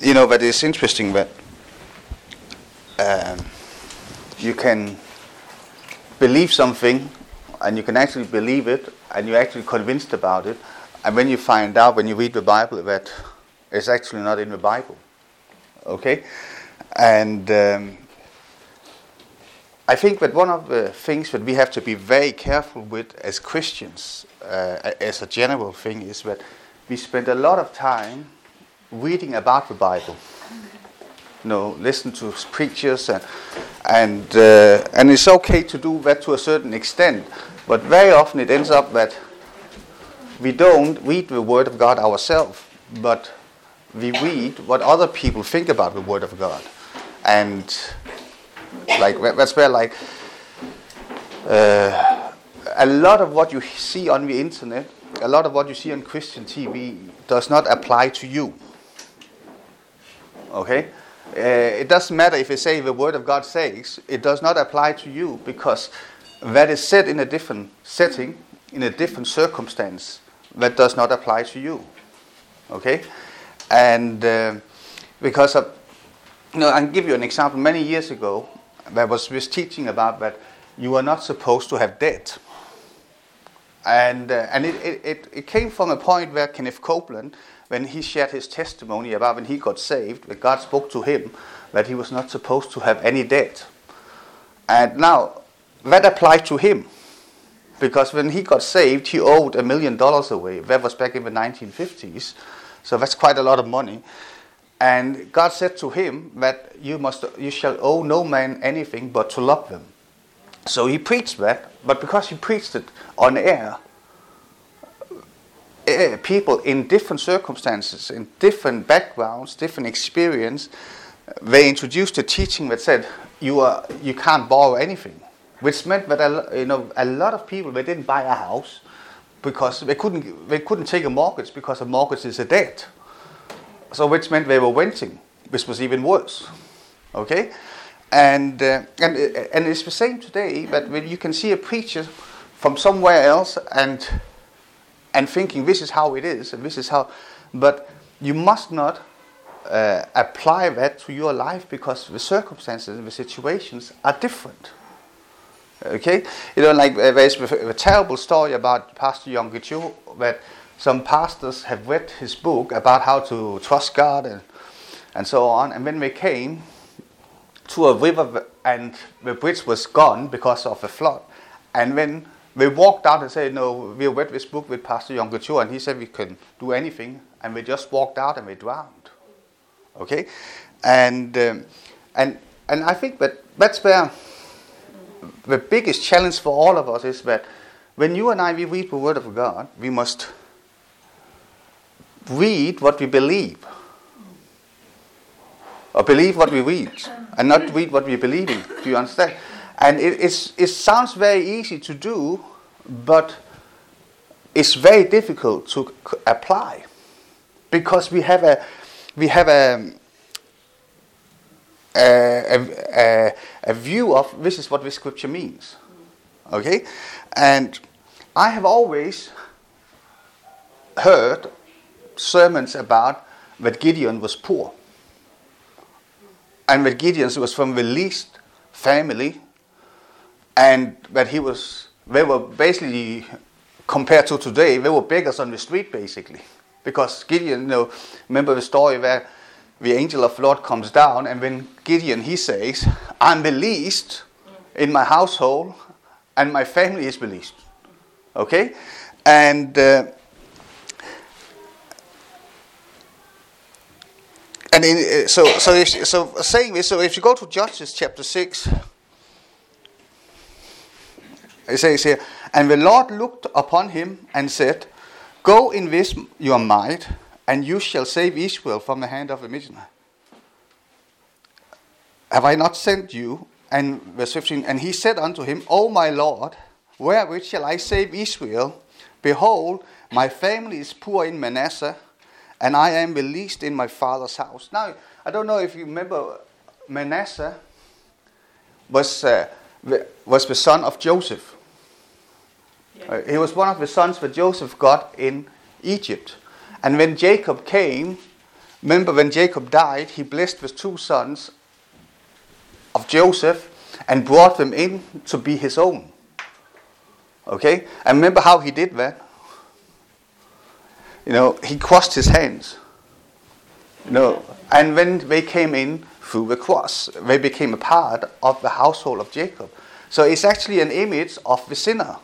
you know, but it's interesting that um, you can believe something and you can actually believe it and you're actually convinced about it. And when you find out, when you read the Bible, that it's actually not in the Bible. Okay? And um, I think that one of the things that we have to be very careful with as Christians, uh, as a general thing, is that we spend a lot of time reading about the Bible. You know, listen to preachers and and uh, and it's okay to do that to a certain extent, but very often it ends up that we don't read the Word of God ourselves, but we read what other people think about the Word of God, and like that's where like uh, a lot of what you see on the internet, a lot of what you see on Christian TV does not apply to you. Okay? Uh, it doesn't matter if you say the word of God says, it does not apply to you because that is said in a different setting, in a different circumstance, that does not apply to you. Okay? And uh, because of, you know, I'll give you an example. Many years ago, there was this teaching about that you are not supposed to have debt. And, uh, and it, it, it came from a point where Kenneth Copeland when he shared his testimony about when he got saved, that God spoke to him that he was not supposed to have any debt. And now, that applied to him. Because when he got saved, he owed a million dollars away. That was back in the 1950s. So that's quite a lot of money. And God said to him that you must you shall owe no man anything but to love them. So he preached that, but because he preached it on air, uh, people in different circumstances, in different backgrounds, different experience, they introduced a teaching that said you are you can't borrow anything, which meant that a, you know a lot of people they didn't buy a house because they couldn't they couldn't take a mortgage because a mortgage is a debt. So which meant they were renting, which was even worse. Okay, and uh, and and it's the same today. But when you can see a preacher from somewhere else and and thinking this is how it is and this is how, but you must not uh, apply that to your life because the circumstances and the situations are different. Okay, you know, like uh, there's a, terrible story about Pastor Yonggi Cho that some pastors have read his book about how to trust God and and so on, and when they came to a river and the bridge was gone because of a flood, and when we walked out and said, no, we read this book with Pastor Yonggi Cho, and he said we can do anything, and we just walked out and we drowned. Okay, and um, and and I think that that's where the biggest challenge for all of us is that when you and I we read the Word of God, we must read what we believe, or believe what we read, and not read what we believe in. Do you understand? And it, it sounds very easy to do, but it's very difficult to apply. Because we have a we have um, a a, a, a view of this is what this scripture means. Okay, and I have always heard sermons about that Gideon was poor. And that Gideon was from the least family and that he was they were basically compared to today they were beggars on the street basically. Because gideon you know remember the story where the angel of the lord comes down and when gideon he says i'm the least in my household and my family is the least. Okay? And uh, and in, uh, so so if, so saying this so if you go to judges chapter 6 it says here, and the Lord looked upon him and said, Go in this your might, and you shall save Israel from the hand of the Midianite. Have I not sent you? And verse 15, and he said unto him, O my Lord, wherewith shall I save Israel? Behold, my family is poor in Manasseh, and I am the least in my father's house. Now, I don't know if you remember, Manasseh was, uh, was the son of Joseph. Uh, he was one of the sons that Joseph got in Egypt. And when Jacob came Remember when Jacob died, he blessed the two sons of Joseph and brought them in to be his own. Okay? And remember how he did that? You know, he crossed his hands. You know, and when they came in through the cross, they became a part of the household of Jacob. So it's actually an image of the sinner,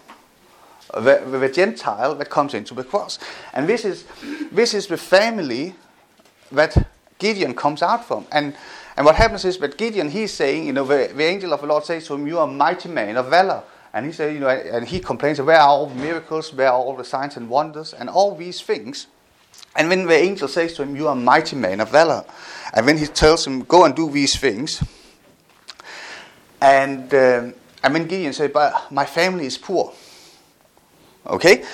the, the Gentile that comes into the cross. And this is, this is the family that Gideon comes out from. And, and what happens is that Gideon, he's saying, you know, the, the angel of the Lord says to him, You are a mighty man of valor. And he says, you know, and he complains, where are all the miracles, where are all the signs and wonders, and all these things. And when the angel says to him, You are a mighty man of valor, and when he tells him, Go and do these things, and, um, and Gideon said, But my family is poor. Okay?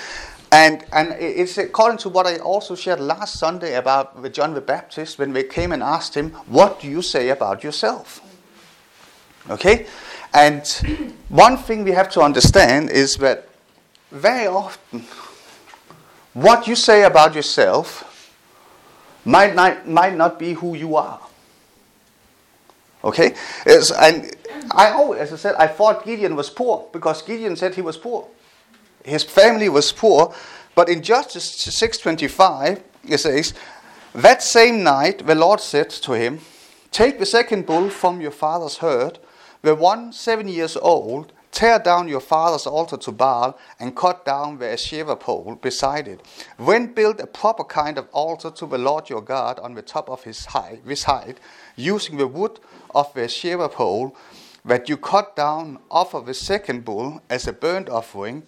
And, and it's according to what I also shared last Sunday about with John the Baptist when they came and asked him, What do you say about yourself? Okay? And one thing we have to understand is that very often what you say about yourself might not, might not be who you are. Okay? It's, and I always, as I said, I thought Gideon was poor because Gideon said he was poor. His family was poor, but in Judges 6:25 it says, "That same night the Lord said to him, Take the second bull from your father's herd the one seven years old, tear down your father's altar to Baal and cut down the Asherah pole beside it. Then build a proper kind of altar to the Lord your God on the top of his height, this height, using the wood of the Asherah pole that you cut down off of the second bull as a burnt offering.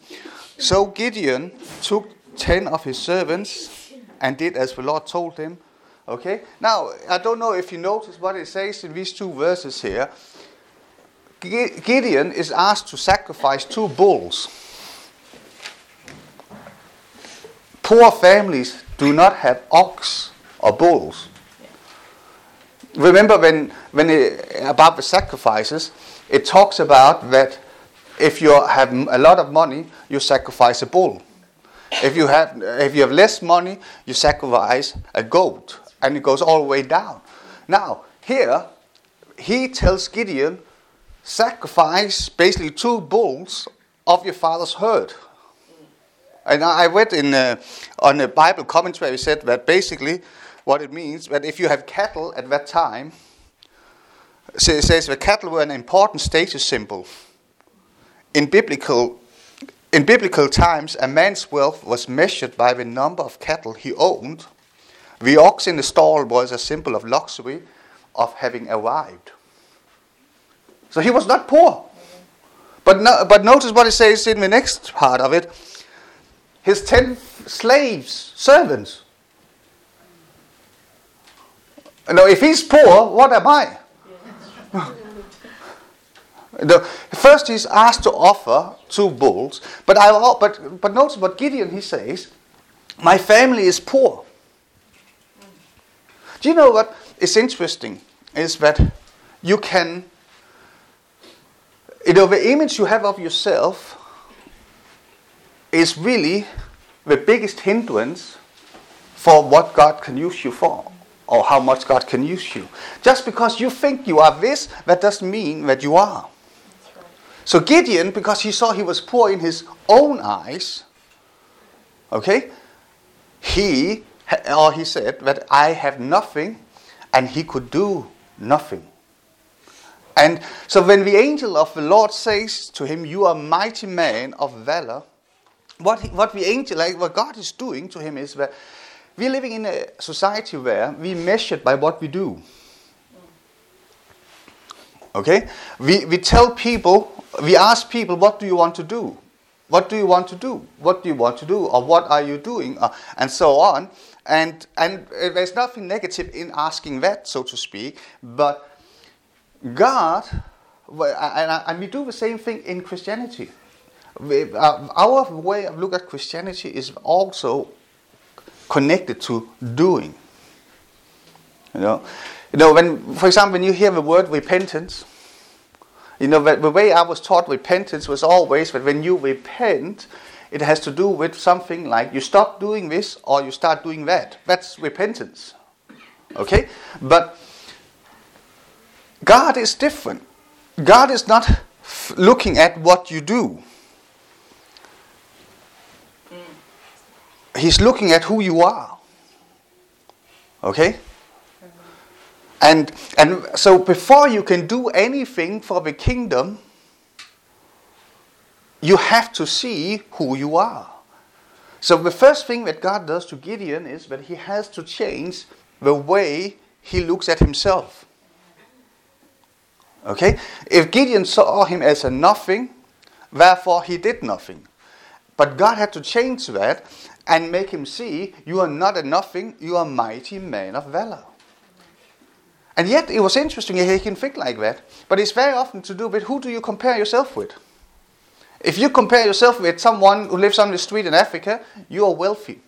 So Gideon took ten of his servants and did as the Lord told him. Okay? Now, I don't know if you notice what it says in these two verses here. Gideon is asked to sacrifice two bulls. Poor families do not have ox or bulls. Remember when, when it, about the sacrifices, it talks about that if you have a lot of money, you sacrifice a bull. If you have if you have less money, you sacrifice a goat, and it goes all the way down. Now here, he tells Gideon sacrifice basically two bulls of your father's herd. And I read in uh, on a Bible commentary said that basically what it means that if you have cattle at that time, it says the cattle were an important status symbol. In biblical in biblical times, a man's wealth was measured by the number of cattle he owned. The ox in the stall was a symbol of luxury, of having arrived. So he was not poor. But, no, but notice what it says in the next part of it. His ten slaves, servants. Now, if he's poor, what am I? The, first, he's asked to offer two bulls, but I oh, but but notice what Gideon he says. My family is poor. Do you know what is interesting? Is that you can you know, the image you have of yourself is really the biggest hindrance for what God can use you for or how much God can use you. Just because you think you are this, that doesn't mean that you are. So Gideon, because he saw he was poor in his own eyes, okay, he or he said that I have nothing and he could do nothing. And so when the angel of the Lord says to him, You are a mighty man of valor, what, he, what the angel, like what God is doing to him is that we're living in a society where we measured by what we do. Okay? We, we tell people, we ask people, what do you want to do? What do you want to do? What do you want to do? Or what are you doing? Uh, and so on. And, and there's nothing negative in asking that, so to speak, but God, and we do the same thing in Christianity. Uh, our way of look at Christianity is also connected to doing. You know, you know when, for example, when you hear the word repentance, you know the way I was taught repentance was always that when you repent, it has to do with something like you stop doing this or you start doing that. That's repentance. Okay? But God is different. God is not f- looking at what you do. He's looking at who you are. Okay? And and so before you can do anything for the kingdom, you have to see who you are. So the first thing that God does to Gideon is that he has to change the way he looks at himself. Okay? If Gideon saw him as a nothing, therefore he did nothing. But God had to change that and make him see you are not a nothing, you are a mighty man of valor. And yet it was interesting he can think like that. But it's very often to do with who do you compare yourself with? If you compare yourself with someone who lives on the street in Africa, you are wealthy.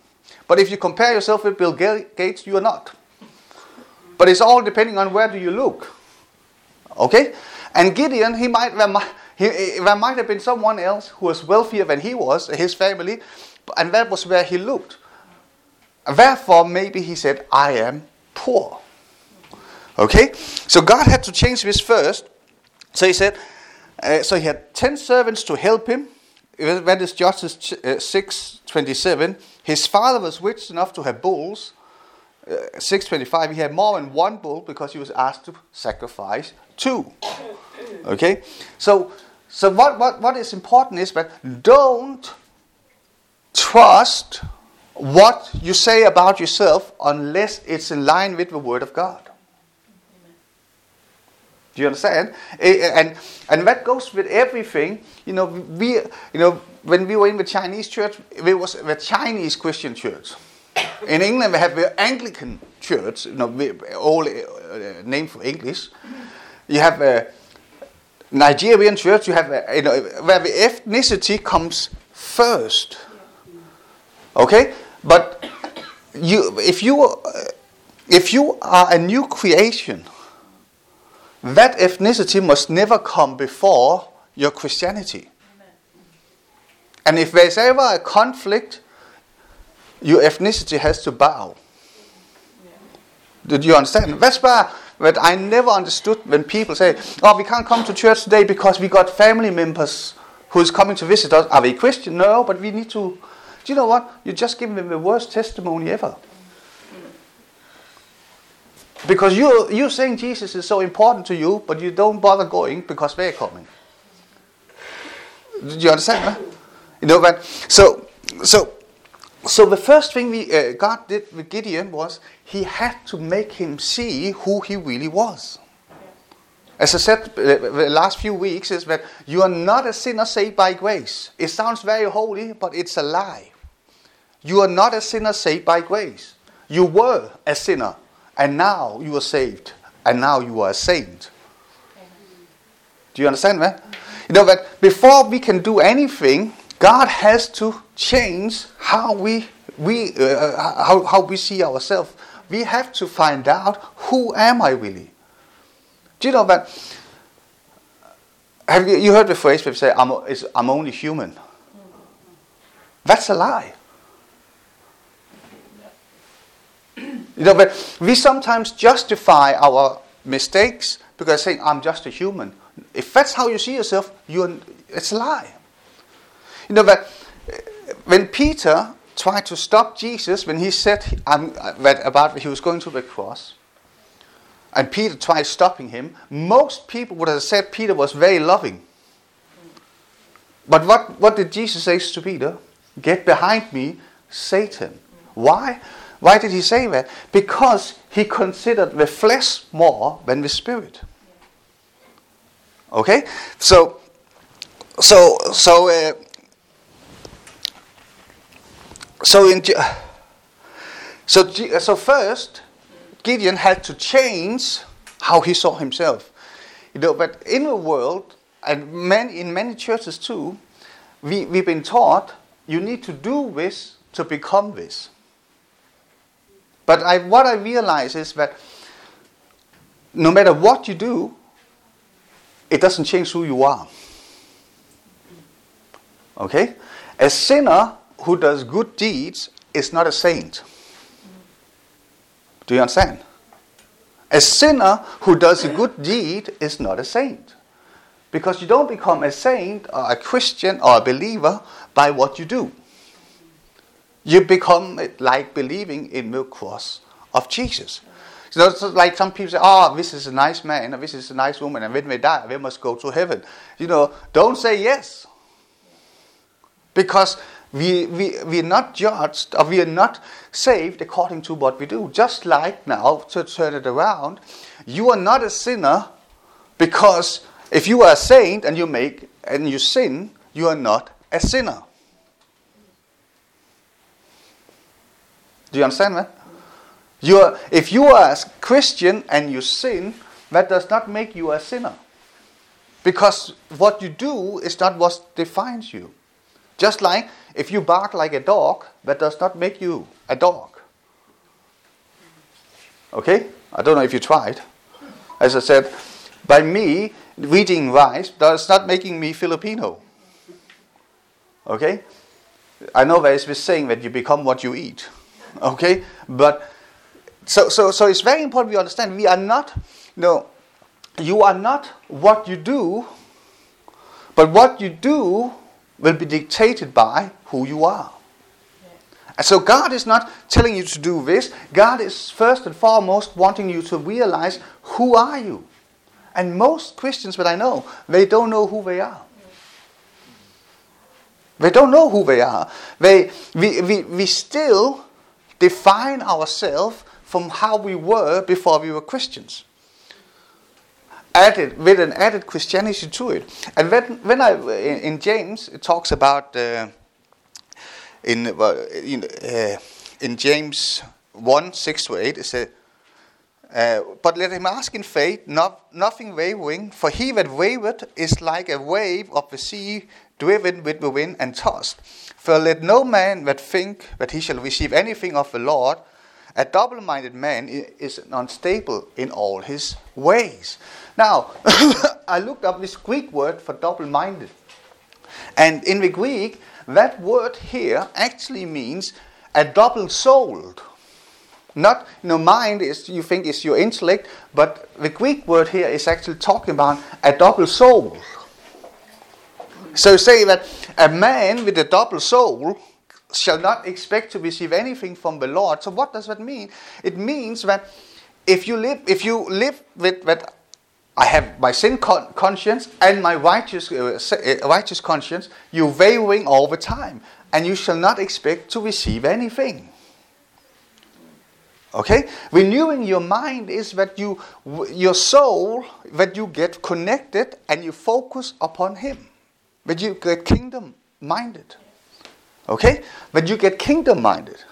But if you compare yourself with Bill Gates, you are not. But it's all depending on where do you look. Okay? And Gideon, he might might, he, there might have been someone else who was wealthier than he was, his family, and that was where he looked. Therefore, maybe he said, I am poor. Okay? So God had to change this first. So he said, uh, so he had 10 servants to help him. That is Judges uh, 6 27. His father was rich enough to have bulls. Uh, 625, he had more than one bull because he was asked to sacrifice two. Okay? So, so what, what, what is important is that don't trust what you say about yourself unless it's in line with the Word of God. Do you understand? Eh, eh, and and that goes with everything. You know, we you know when we were in the Chinese church, it was the Chinese Christian church. In England, we have the Anglican church. You know, all eh, uh, name for English. You have a Nigerian church. You have a, you know where the ethnicity comes first. Okay, but you if you if you are a new creation that ethnicity must never come before your Christianity. And if there's ever a conflict, your ethnicity has to bow. Did you understand? That's why that I never understood when people say, "Oh, we can't come to church today because we got family members who's coming to visit us." Are we Christian? No, but we need to. Do you know what? You just give them the worst testimony ever. Because you, you're saying Jesus is so important to you, but you don't bother going because they're coming. Do you understand? Huh? You know that. So, so, so the first thing we, uh, God did with Gideon was He had to make him see who he really was. As I said uh, the last few weeks, is that you are not a sinner saved by grace. It sounds very holy, but it's a lie. You are not a sinner saved by grace. You were a sinner and now you are saved, and now you are a saint. Do you understand that? You know that before we can do anything, God has to change how we, we uh, how, how we see ourselves. We have to find out who am I really. Do you know that? Have you, you heard the phrase people say, I'm, I'm only human? That's a lie. You know, but we sometimes justify our mistakes because saying, I'm just a human. If that's how you see yourself, you're, it's a lie. You know, that uh, when Peter tried to stop Jesus, when he said that uh, about he was going to the cross, and Peter tried stopping him, most people would have said Peter was very loving. But what, what did Jesus say to Peter? Get behind me, Satan. Why? Why did he say that? Because he considered the flesh more than the spirit. Okay? So, so, so, uh, so in, so, so first, Gideon had to change how he saw himself. You know, but in the world, and many, in many churches too, we, we've been taught you need to do this to become this. But I, what I realize is that no matter what you do, it doesn't change who you are. Okay? A sinner who does good deeds is not a saint. Do you understand? A sinner who does a good deed is not a saint. Because you don't become a saint or a Christian or a believer by what you do. You become like believing in the cross of Jesus. So it's like some people say, oh, this is a nice man, or this is a nice woman, and when they die, they must go to heaven. You know, don't say yes. Because we, we, we are not judged, or we are not saved according to what we do. Just like now, to turn it around, you are not a sinner because if you are a saint and you make and you sin, you are not a sinner. Do you understand that? You are, if you are a Christian and you sin, that does not make you a sinner. Because what you do is not what defines you. Just like if you bark like a dog, that does not make you a dog. Okay? I don't know if you tried. As I said, by me reading rice does not making me Filipino. Okay? I know there is this saying that you become what you eat. Okay? But so so so it's very important we understand we are not you know you are not what you do, but what you do will be dictated by who you are. And so God is not telling you to do this. God is first and foremost wanting you to realize who are you. And most Christians that I know, they don't know who they are. They don't know who they are. They, we, we, we still define ourselves from how we were before we were Christians. Added with an added Christianity to it. And when, when I in, in James it talks about uh, in in, uh, in James one six to eight it says. Uh, but let him ask in faith, not, nothing wavering, for he that wavereth is like a wave of the sea driven with the wind and tossed. For let no man that think that he shall receive anything of the Lord a double minded man is unstable in all his ways. Now, I looked up this Greek word for double minded. And in the Greek, that word here actually means a double souled. Not, you know, mind is, you think is your intellect, but the Greek word here is actually talking about a double soul. So say that a man with a double soul shall not expect to receive anything from the Lord. So what does that mean? It means that if you live, if you live with that, I have my sin con- conscience and my righteous uh, uh, righteous conscience. You're wavering all the time, and you shall not expect to receive anything. Okay, renewing your mind is that you, your soul, that you get connected and you focus upon Him, that you get kingdom minded. Okay? But you get kingdom minded.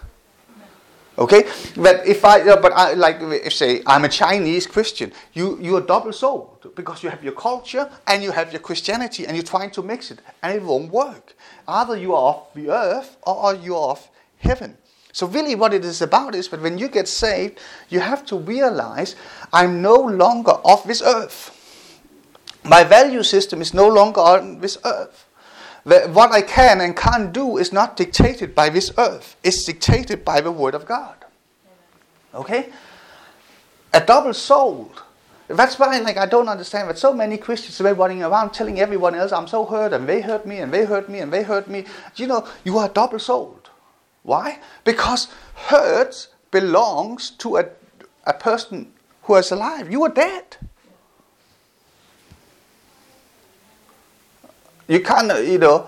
Okay? But if I, but I, like, if say, I'm a Chinese Christian, you, you're double souled because you have your culture and you have your Christianity and you're trying to mix it and it won't work. Either you are of the earth or you're of heaven. So, really, what it is about is that when you get saved, you have to realize I'm no longer of this earth. My value system is no longer on this earth what I can and can't do is not dictated by this earth. It's dictated by the Word of God. Okay? A double souled. That's why like I don't understand that so many Christians are running around telling everyone else I'm so hurt and they hurt me and they hurt me and they hurt me. You know, you are double souled. Why? Because hurt belongs to a, a person who is alive. You are dead. You can't, you know,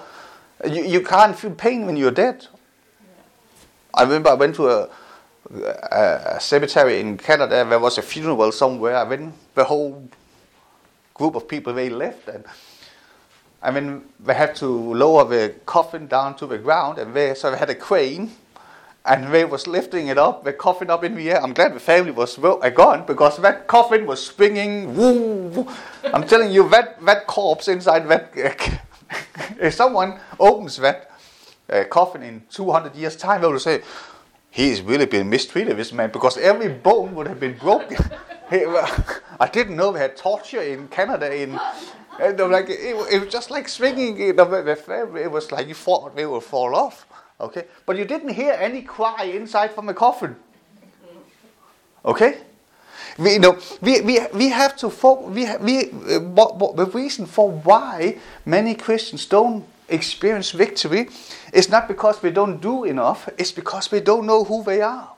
you, you can't feel pain when you're dead. I remember I went to a, a, a cemetery in Canada. There was a funeral somewhere. I went, the whole group of people they left, and I mean they had to lower the coffin down to the ground, and they so they had a crane, and they was lifting it up, the coffin up in the air. I'm glad the family was uh, gone because that coffin was swinging. Woo! I'm telling you, that that corpse inside that uh, if someone opens that uh, coffin in 200 years' time, they will say, he's really been mistreated, this man, because every bone would have been broken. I didn't know they had torture in Canada. In and like it, it, was just like swinging. You know, it was like you thought they would fall off. Okay, but you didn't hear any cry inside from the coffin. Okay, We, you know, we, we, we have to we, we, uh, what, what, the reason for why many Christians don't experience victory is not because we don't do enough, it's because we don't know who they are.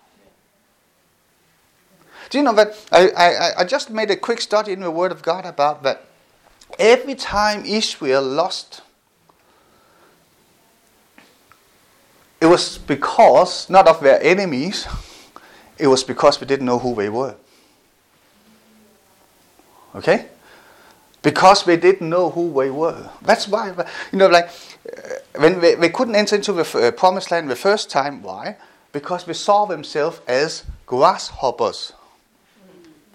Do you know that I, I, I just made a quick study in the Word of God about that. Every time Israel lost, it was because, not of their enemies, it was because we didn't know who they were. Okay? Because we didn't know who they were. That's why, you know, like, uh, when we, they couldn't enter into the uh, promised land the first time, why? Because we saw themselves as grasshoppers.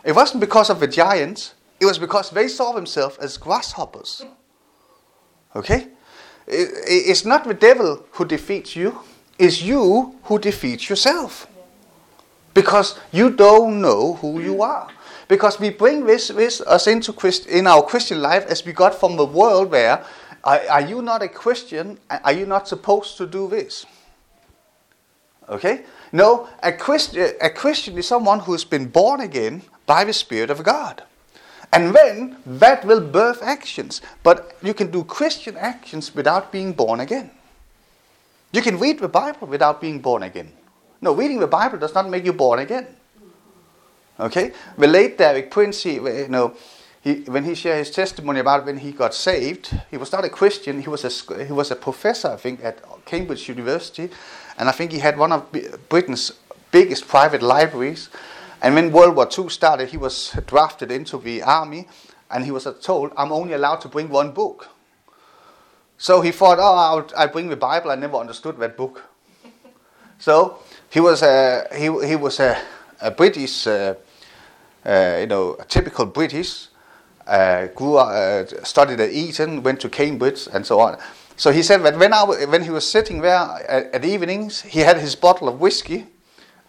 It wasn't because of the giants, it was because they saw themselves as grasshoppers. Okay? It's not the devil who defeats you, it's you who defeats yourself. Because you don't know who you are. Because we bring this, this us into Christ, in our Christian life as we got from the world where are, are you not a Christian? Are you not supposed to do this? Okay? No, a Christian, a Christian is someone who's been born again by the Spirit of God. And then that will birth actions. But you can do Christian actions without being born again. You can read the Bible without being born again. No, reading the Bible does not make you born again. Okay? The late Derek Prince, you know, he, when he shared his testimony about when he got saved, he was not a Christian. He was a, he was a professor, I think, at Cambridge University. And I think he had one of Britain's biggest private libraries. And when World War II started, he was drafted into the army, and he was told, I'm only allowed to bring one book. So he thought, oh, I'll, I'll bring the Bible. I never understood that book. so he was a, he, he was a, a British, uh, you know, a typical British, uh, grew up, uh, studied at Eton, went to Cambridge, and so on. So he said that when, I, when he was sitting there at, at evenings, he had his bottle of whiskey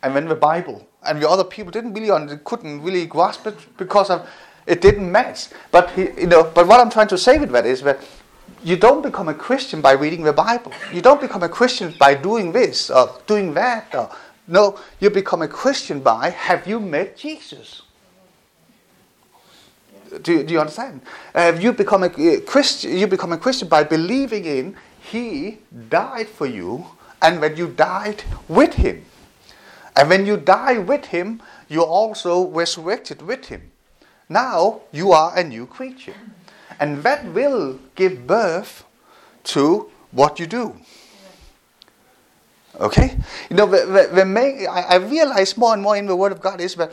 and then the Bible and the other people didn't really couldn't really grasp it because of it didn't match. But he, you know, but what I'm trying to say with that is that you don't become a Christian by reading the Bible. You don't become a Christian by doing this or doing that. Or, no, you become a Christian by have you met Jesus? Do, do you understand? Have you become a uh, Christian? You become a Christian by believing in He died for you, and when you died with Him. And when you die with him, you also resurrected with him. Now you are a new creature. And that will give birth to what you do. Okay? You know, the, the, the main, I, I realize more and more in the Word of God is that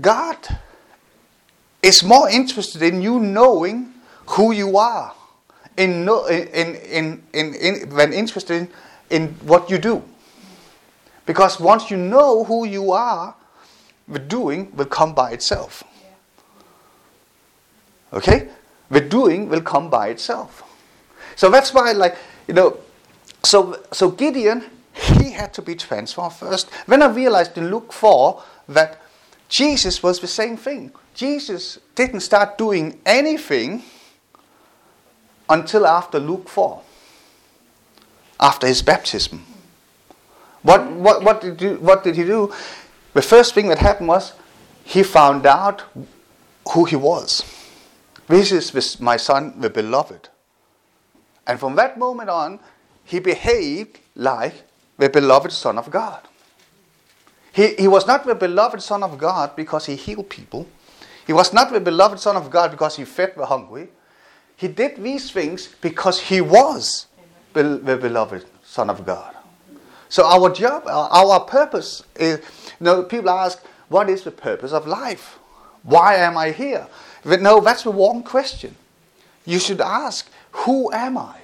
God is more interested in you knowing who you are in, in, in, in, in, than interested in, in what you do. Because once you know who you are, the doing will come by itself. Okay? The doing will come by itself. So that's why, like, you know, so, so Gideon, he had to be transformed first. When I realized in Luke 4 that Jesus was the same thing, Jesus didn't start doing anything until after Luke 4, after his baptism. What, what, what, did you, what did he do? The first thing that happened was he found out who he was. This is my son, the beloved. And from that moment on, he behaved like the beloved Son of God. He, he was not the beloved Son of God because he healed people. He was not the beloved Son of God because he fed the hungry. He did these things because he was the beloved Son of God. So our job, our purpose is, you know, people ask, what is the purpose of life? Why am I here? But no, that's the wrong question. You should ask, who am I?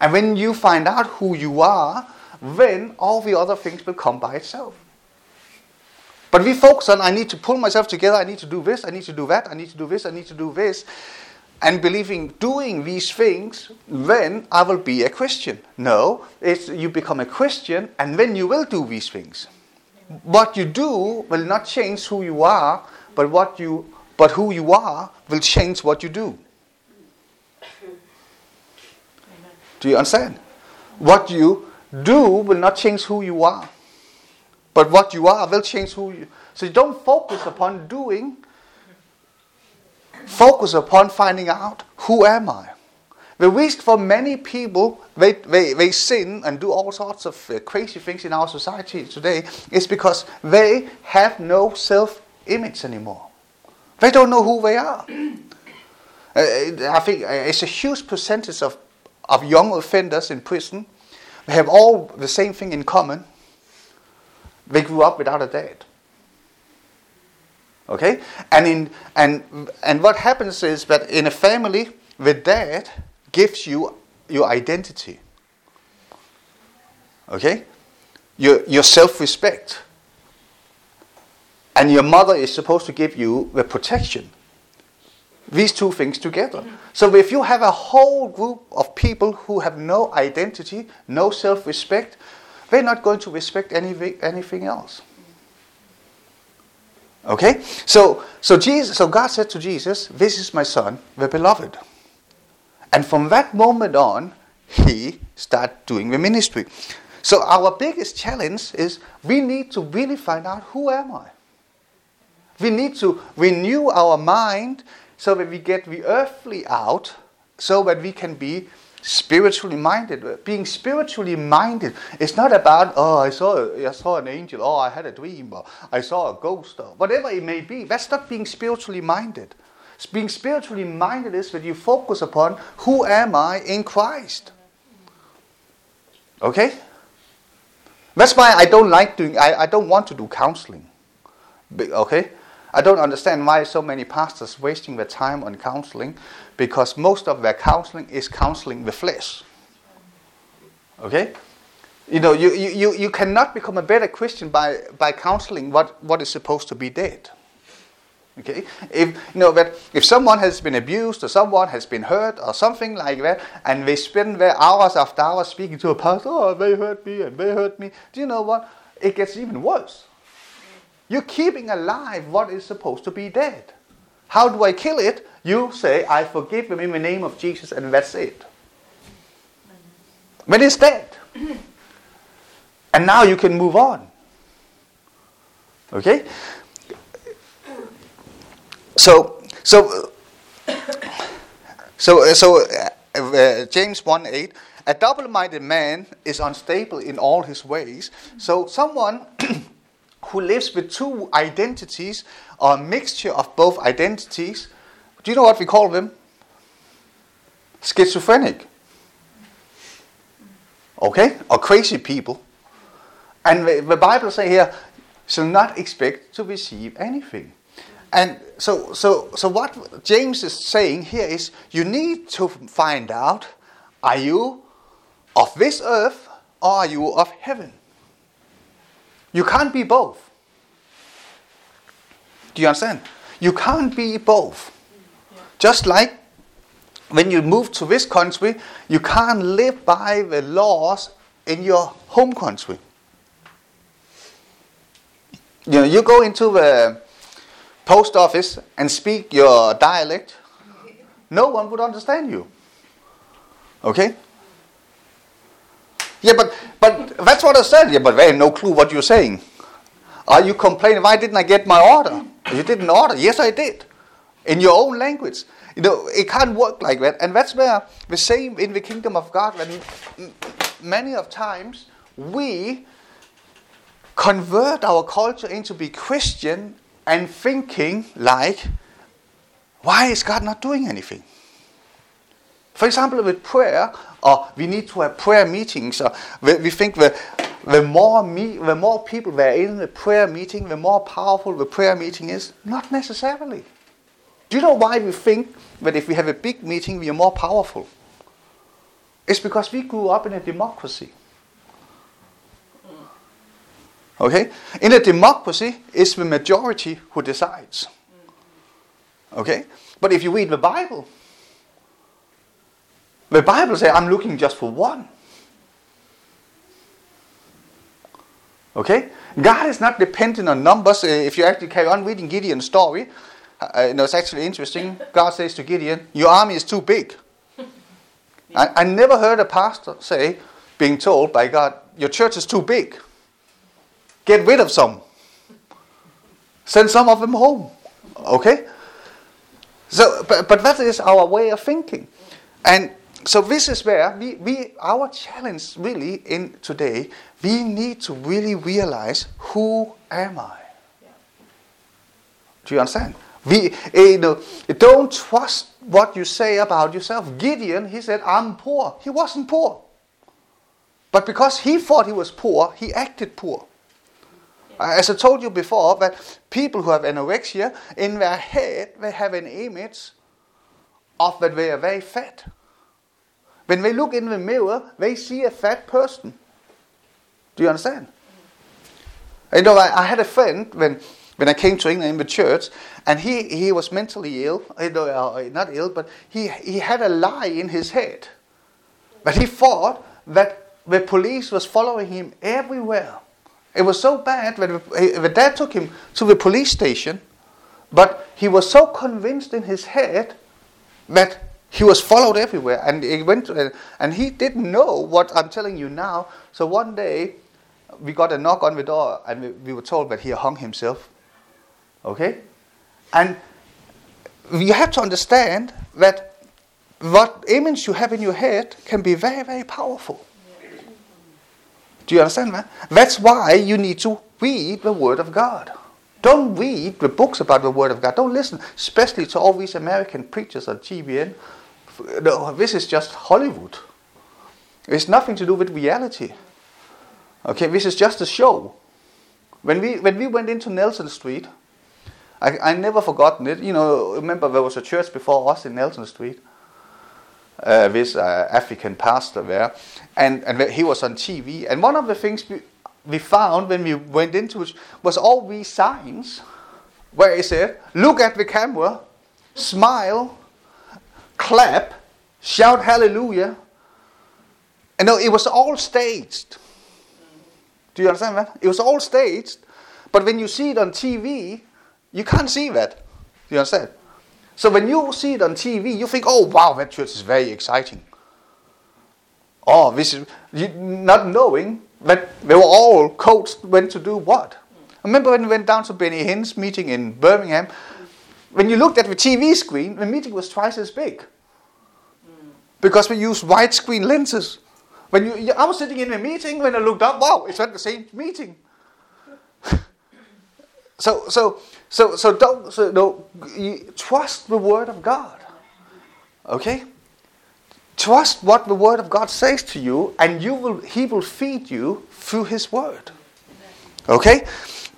And when you find out who you are, then all the other things will come by itself. But we focus on, I need to pull myself together, I need to do this, I need to do that, I need to do this, I need to do this and believing doing these things, then I will be a Christian. No, it's you become a Christian and then you will do these things. What you do will not change who you are, but what you but who you are will change what you do. Do you understand? What you do will not change who you are. But what you are will change who you. So you don't focus upon doing. Focus upon finding out who am I. The reason for many people they, they, they sin and do all sorts of uh, crazy things in our society today is because they have no self image anymore. They don't know who they are. Uh, I think uh, it's a huge percentage of, of young offenders in prison. They have all the same thing in common. They grew up without a dad. Okay? And, in, and, and what happens is that in a family, the dad gives you your identity. Okay? Your, your self respect. And your mother is supposed to give you the protection. These two things together. So if you have a whole group of people who have no identity, no self respect, they're not going to respect any, anything else. Okay? So so Jesus so God said to Jesus, This is my son, the beloved. And from that moment on, he started doing the ministry. So our biggest challenge is we need to really find out who am I? We need to renew our mind so that we get the earthly out so that we can be spiritually minded. Being spiritually minded is not about, oh, I saw, I saw an angel, oh, I had a dream, or I saw a ghost, or whatever it may be. That's not being spiritually minded. Being spiritually minded is that you focus upon who am I in Christ. Okay? That's why I don't like doing, I, I don't want to do counseling. Okay? I don't understand why so many pastors wasting their time on counseling because most of their counseling is counseling the flesh. Okay? You know, you, you, you cannot become a better Christian by, by counseling what, what is supposed to be dead. Okay? If you know that if someone has been abused or someone has been hurt or something like that, and they spend their hours after hours speaking to a pastor, oh they hurt me and they hurt me, do you know what? It gets even worse. You're keeping alive what is supposed to be dead. How do I kill it? You say, I forgive him in the name of Jesus, and that's it. When it's dead. And now you can move on. Okay? So, so, so, so uh, uh, James 1 8, a double minded man is unstable in all his ways. So, someone who lives with two identities or a mixture of both identities. Do you know what we call them? Schizophrenic. Okay? Or crazy people. And the, Bible says here, shall not expect to receive anything. And so, so, so what James is saying here is you need to find out are you of this earth or are you of heaven? You can't be both. Do you understand? You can't be both. Just like when you move to this country, you can't live by the laws in your home country. You know, you go into the post office and speak your dialect, no one would understand you. Okay? Yeah, but but that's what I said. Yeah, but they have no clue what you're saying. Are you complaining? Why didn't I get my order? You didn't order. Yes, I did. In your own language. You know, it can't work like that. And that's where the same in the kingdom of God, when many of times we convert our culture into be Christian and thinking like, why is God not doing anything? For example, with prayer, or we need to have prayer meetings, or we think the, the more me, the more people that are in the prayer meeting, the more powerful the prayer meeting is. Not necessarily. Do you know why we think that if we have a big meeting, we are more powerful? It's because we grew up in a democracy. Okay? In a democracy, it's the majority who decides. Okay? But if you read the Bible, the Bible says, I'm looking just for one. Okay? God is not dependent on numbers. Uh, if you actually carry on reading Gideon's story, uh, you know, it's actually interesting. God says to Gideon, Your army is too big. I, I never heard a pastor say, being told by God, Your church is too big. get rid of some. Send some of them home. Okay? So, but, but that is our way of thinking. And so this is where we, we our challenge really in today, we need to really realize who am I? Do you understand? We you eh, know, don't trust what you say about yourself. Gideon, he said, I'm poor. He wasn't poor. But because he thought he was poor, he acted poor. As I told you before, that people who have anorexia, in their head, they have an image of that they are very fat. When they look in the mirror, they see a fat person. Do you understand? You know, I, I had a friend when, when I came to England in the church, and he, he was mentally ill. Eh, know, uh, eh, not ill, but he, he had a lie in his head. But he thought that the police was following him everywhere. It was so bad that the eh, dad took him to the police station, but he was so convinced in his head that he was followed everywhere, and he went to, and he didn't know what I'm telling you now. So one day, we got a knock on the door, and we, we were told that he hung himself. Okay, and you have to understand that what image you have in your head can be very, very powerful. Do you understand that? That's why you need to read the Word of God. Don't read the books about the Word of God. Don't listen, especially to all these American preachers on TBN. No, this is just Hollywood. It's nothing to do with reality. Okay, this is just a show. When we when we went into Nelson Street, I I never forgotten it. You know, remember there was a church before us in Nelson Street. Uh, this uh, African pastor there, and, and he was on TV. And one of the things we, we found when we went into it was all these signs where he said, Look at the camera, smile, clap, shout hallelujah. And no, it was all staged. Do you understand that? It was all staged. But when you see it on TV, you can't see that. You understand? So when you see it on TV, you think, oh wow, that church is very exciting. Oh, this is not knowing that they were all coached when to do what. Remember when we went down to Benny Hinn's meeting in Birmingham? When you looked at the TV screen, the meeting was twice as big because we used widescreen lenses. When you, I was sitting in a meeting when I looked up, wow, it's not the same meeting. so, so, so, so don't so no, trust the word of God. Okay. Trust what the Word of God says to you, and you will, He will feed you through His Word. Okay?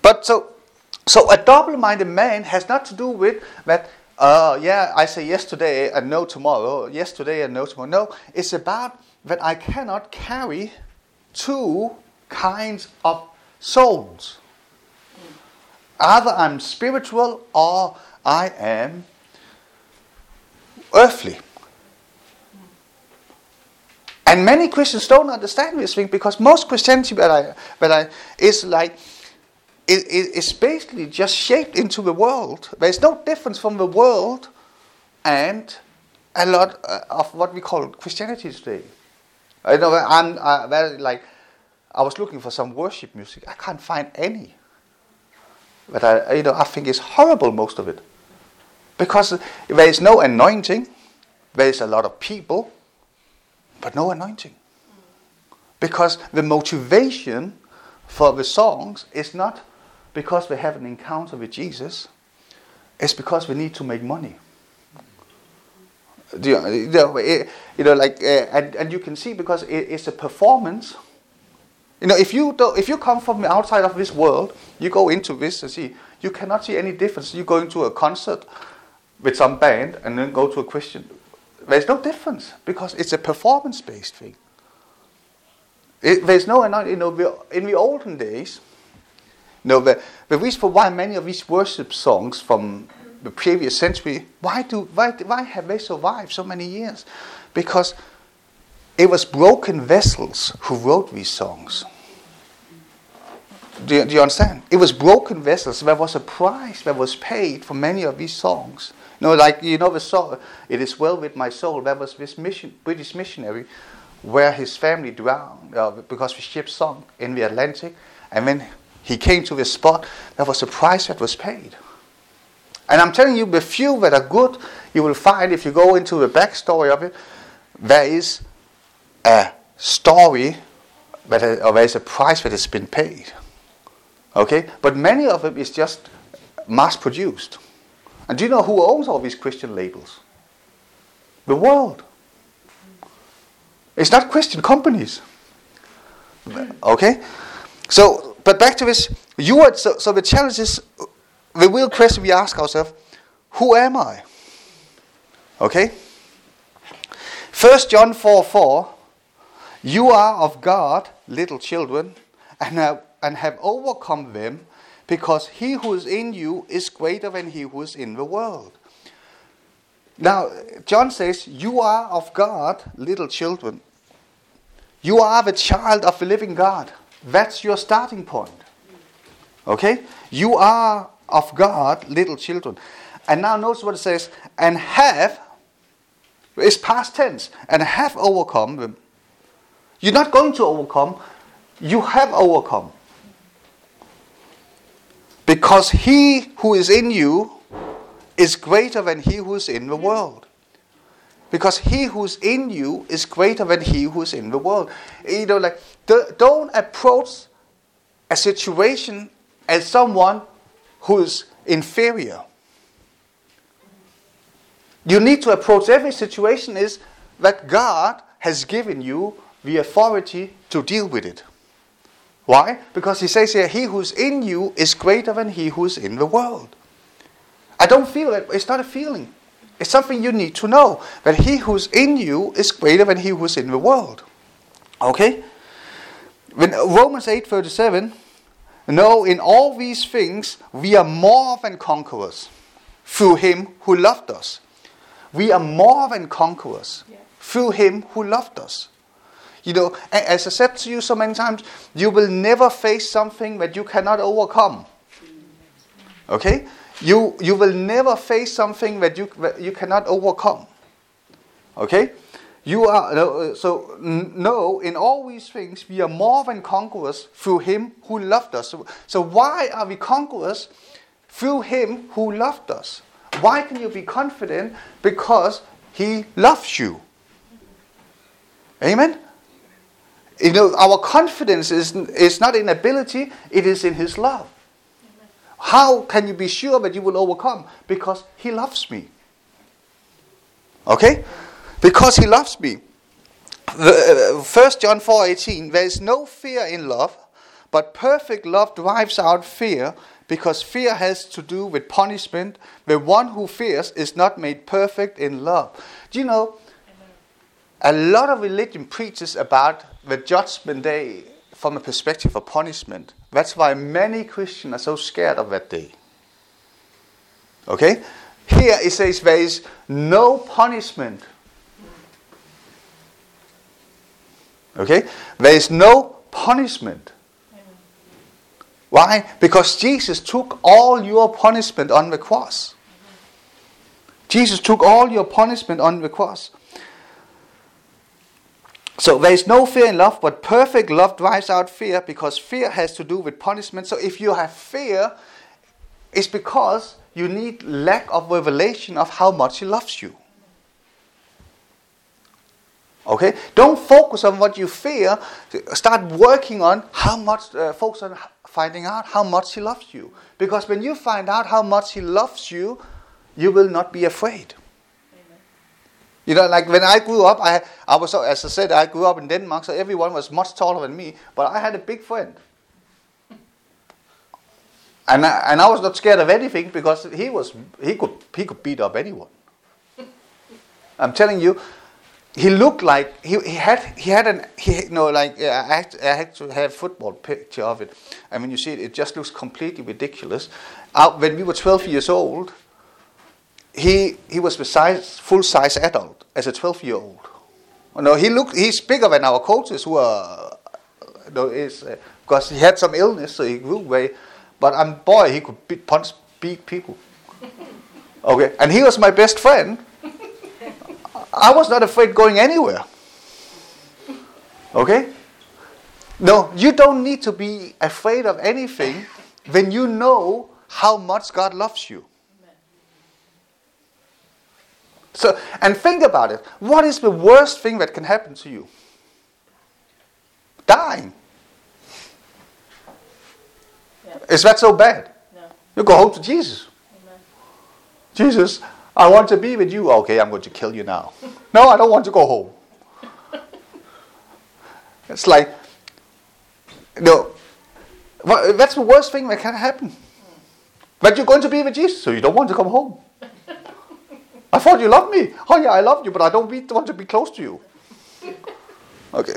But so, so a double minded man has not to do with that, uh, yeah, I say yes today and no tomorrow, yes today and no tomorrow. No, it's about that I cannot carry two kinds of souls. Either I'm spiritual or I am earthly. And many Christians don't understand this thing because most Christianity that I, that I, is like, it, it, it's basically just shaped into the world. There's no difference from the world and a lot uh, of what we call Christianity today. I know I'm uh, like, I was looking for some worship music. I can't find any. But I, you know, I think it's horrible most of it, because there is no anointing. There is a lot of people but no anointing. Because the motivation for the songs is not because we have an encounter with Jesus, it's because we need to make money. Do you, know, you know, like, uh, and, and you can see because it, it's a performance. You know, if you do, if you come from outside of this world, you go into this and see, you cannot see any difference. You go into a concert with some band and then go to a Christian there's no difference because it's a performance-based thing. It, there's no, you know, in the olden days, you know, the, the reason for why many of these worship songs from the previous century, why do why, why have they survived so many years? Because it was broken vessels who wrote these songs. Do you, do you understand? It was broken vessels. There was a price that was paid for many of these songs. You know, like you know the song, "It Is Well with My Soul." That was this mission, British missionary, where his family drowned uh, because the ship sunk in the Atlantic, and when he came to this spot, there was a price that was paid. And I'm telling you, the few that are good, you will find if you go into the backstory of it, there is a story that has, or there is a price that has been paid. Okay? But many of them is just mass produced. And do you know who owns all these Christian labels? The world. It's not Christian companies. Okay? So, but back to this. You are, so, so the challenge is the real question we ask ourselves who am I? Okay? 1 John 4 4 You are of God, little children, and have, and have overcome them, because he who is in you is greater than he who is in the world. Now, John says, You are of God, little children. You are the child of the living God. That's your starting point. Okay? You are of God, little children. And now notice what it says, and have, is past tense, and have overcome them. You're not going to overcome, you have overcome. Because he who is in you is greater than he who is in the world. Because he who's in you is greater than he who's in the world. You know, like, don't approach a situation as someone who's inferior. You need to approach every situation is that God has given you the authority to deal with it. Why? Because he says here, he who's in you is greater than he who's in the world. I don't feel it. It's not a feeling. It's something you need to know that he who's in you is greater than he who's in the world. Okay? When uh, Romans 8:37, no, in all these things we are more than conquerors through him who loved us. We are more than conquerors yeah. through him who loved us. You know, as I said to you so many times, you will never face something that you cannot overcome. Okay? You, you will never face something that you, that you cannot overcome. Okay? You are uh, so no. In all these things, we are more than conquerors through Him who loved us. So, so why are we conquerors through Him who loved us? Why can you be confident? Because He loves you. Amen. You know, our confidence is is not in ability; it is in His love. How can you be sure that you will overcome? Because He loves me. Okay? Because He loves me. Uh, First John 4:18 There is no fear in love, but perfect love drives out fear, because fear has to do with punishment. The one who fears is not made perfect in love. Do you know? A lot of religion preaches about the judgment day from a perspective of punishment. That's why many Christians are so scared of that day. Okay? Here it says there is no punishment. Okay? There is no punishment. Why? Because Jesus took all your punishment on the cross. Jesus took all your punishment on the cross. So there is no fear in love, but perfect love drives out fear because fear has to do with punishment. So if you have fear, it's because you need lack of revelation of how much He loves you. Okay? Don't focus on what you fear. Start working on how much, uh, focus on finding out how much He loves you. Because when you find out how much He loves you, you will not be afraid. You know, like when I grew up, I, I was, as I said, I grew up in Denmark, so everyone was much taller than me, but I had a big friend. And I, and I was not scared of anything because he was he could he could beat up anyone. I'm telling you, he looked like he, he had he had an he you know like I had, I had to have football picture of it. I mean, you see it, it just looks completely ridiculous. Uh, when we were 12 years old, he he was size, full size adult as a 12 year old. No, he looked he's bigger than our coaches who are no, is uh, because he had some illness, so he grew way. But I'm boy, he could beat, punch, big people. Okay, and he was my best friend. I was not afraid going anywhere. Okay, No, you don't need to be afraid of anything when you know how much God loves you. So, and think about it. What is the worst thing that can happen to you? Dying. Yeah. Is that so bad? No. You go home to Jesus. Amen. Jesus, I want to be with you. Okay, I'm going to kill you now. no, I don't want to go home. It's like, no, that's the worst thing that can happen. Hmm. But you're going to be with Jesus, so you don't want to come home. I thought you loved me. Oh yeah, I love you, but I don't be, want to be close to you. Okay.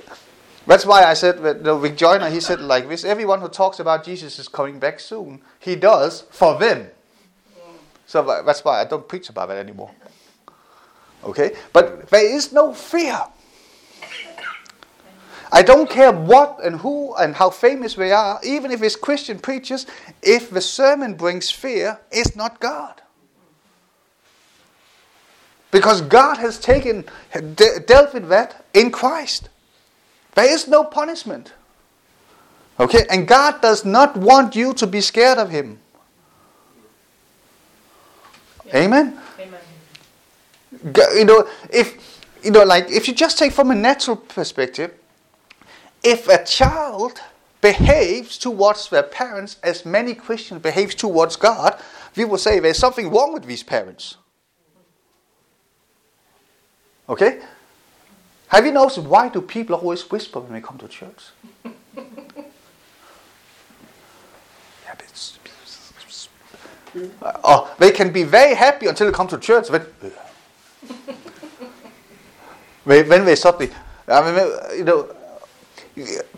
That's why I said that the Rick Joyner, he said like this, everyone who talks about Jesus is coming back soon, he does for them. So that's why I don't preach about it anymore. Okay? But there is no fear. I don't care what and who and how famous they are, even if it's Christian preachers, if the sermon brings fear, it's not God. Because God has taken, de- dealt with that in Christ. There is no punishment. Okay? And God does not want you to be scared of Him. Amen? Amen. You know, if, you know, like, if you just take from a natural perspective, if a child behaves towards their parents as many Christians behave towards God, we will say there's something wrong with these parents. Okay? Have you noticed why do people always whisper when they come to church? Uh, oh, they can be very happy until they come to church. When when they suddenly, I mean, you know,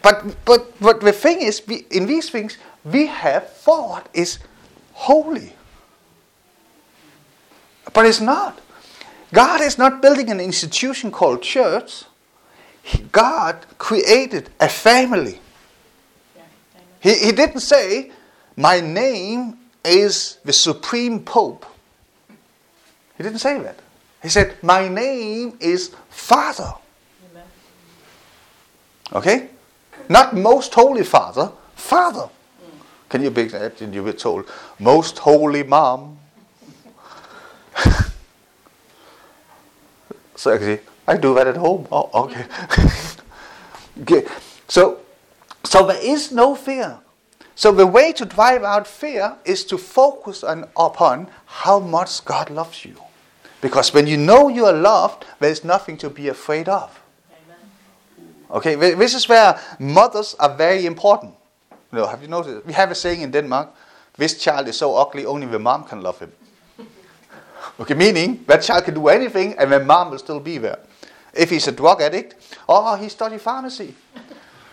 but but but the thing is, we, in these things, we have thought is holy, but it's not. God is not building an institution called church. God created a family. He, he didn't say, My name is the Supreme Pope. He didn't say that. He said, My name is Father. Okay? Not Most Holy Father, Father. Can you be? And you were told, Most Holy Mom. so actually, I do that at home. Oh, okay. okay. So, so there is no fear. So the way to drive out fear is to focus on, upon how much God loves you. Because when you know you are loved, there's nothing to be afraid of. Okay, this is where mothers are very important. You know, have you noticed? We have a saying in Denmark: "This child is so ugly, only the mom can love him." Okay, meaning that child can do anything, and the mom will still be there. If he's a drug addict, oh, he studied pharmacy.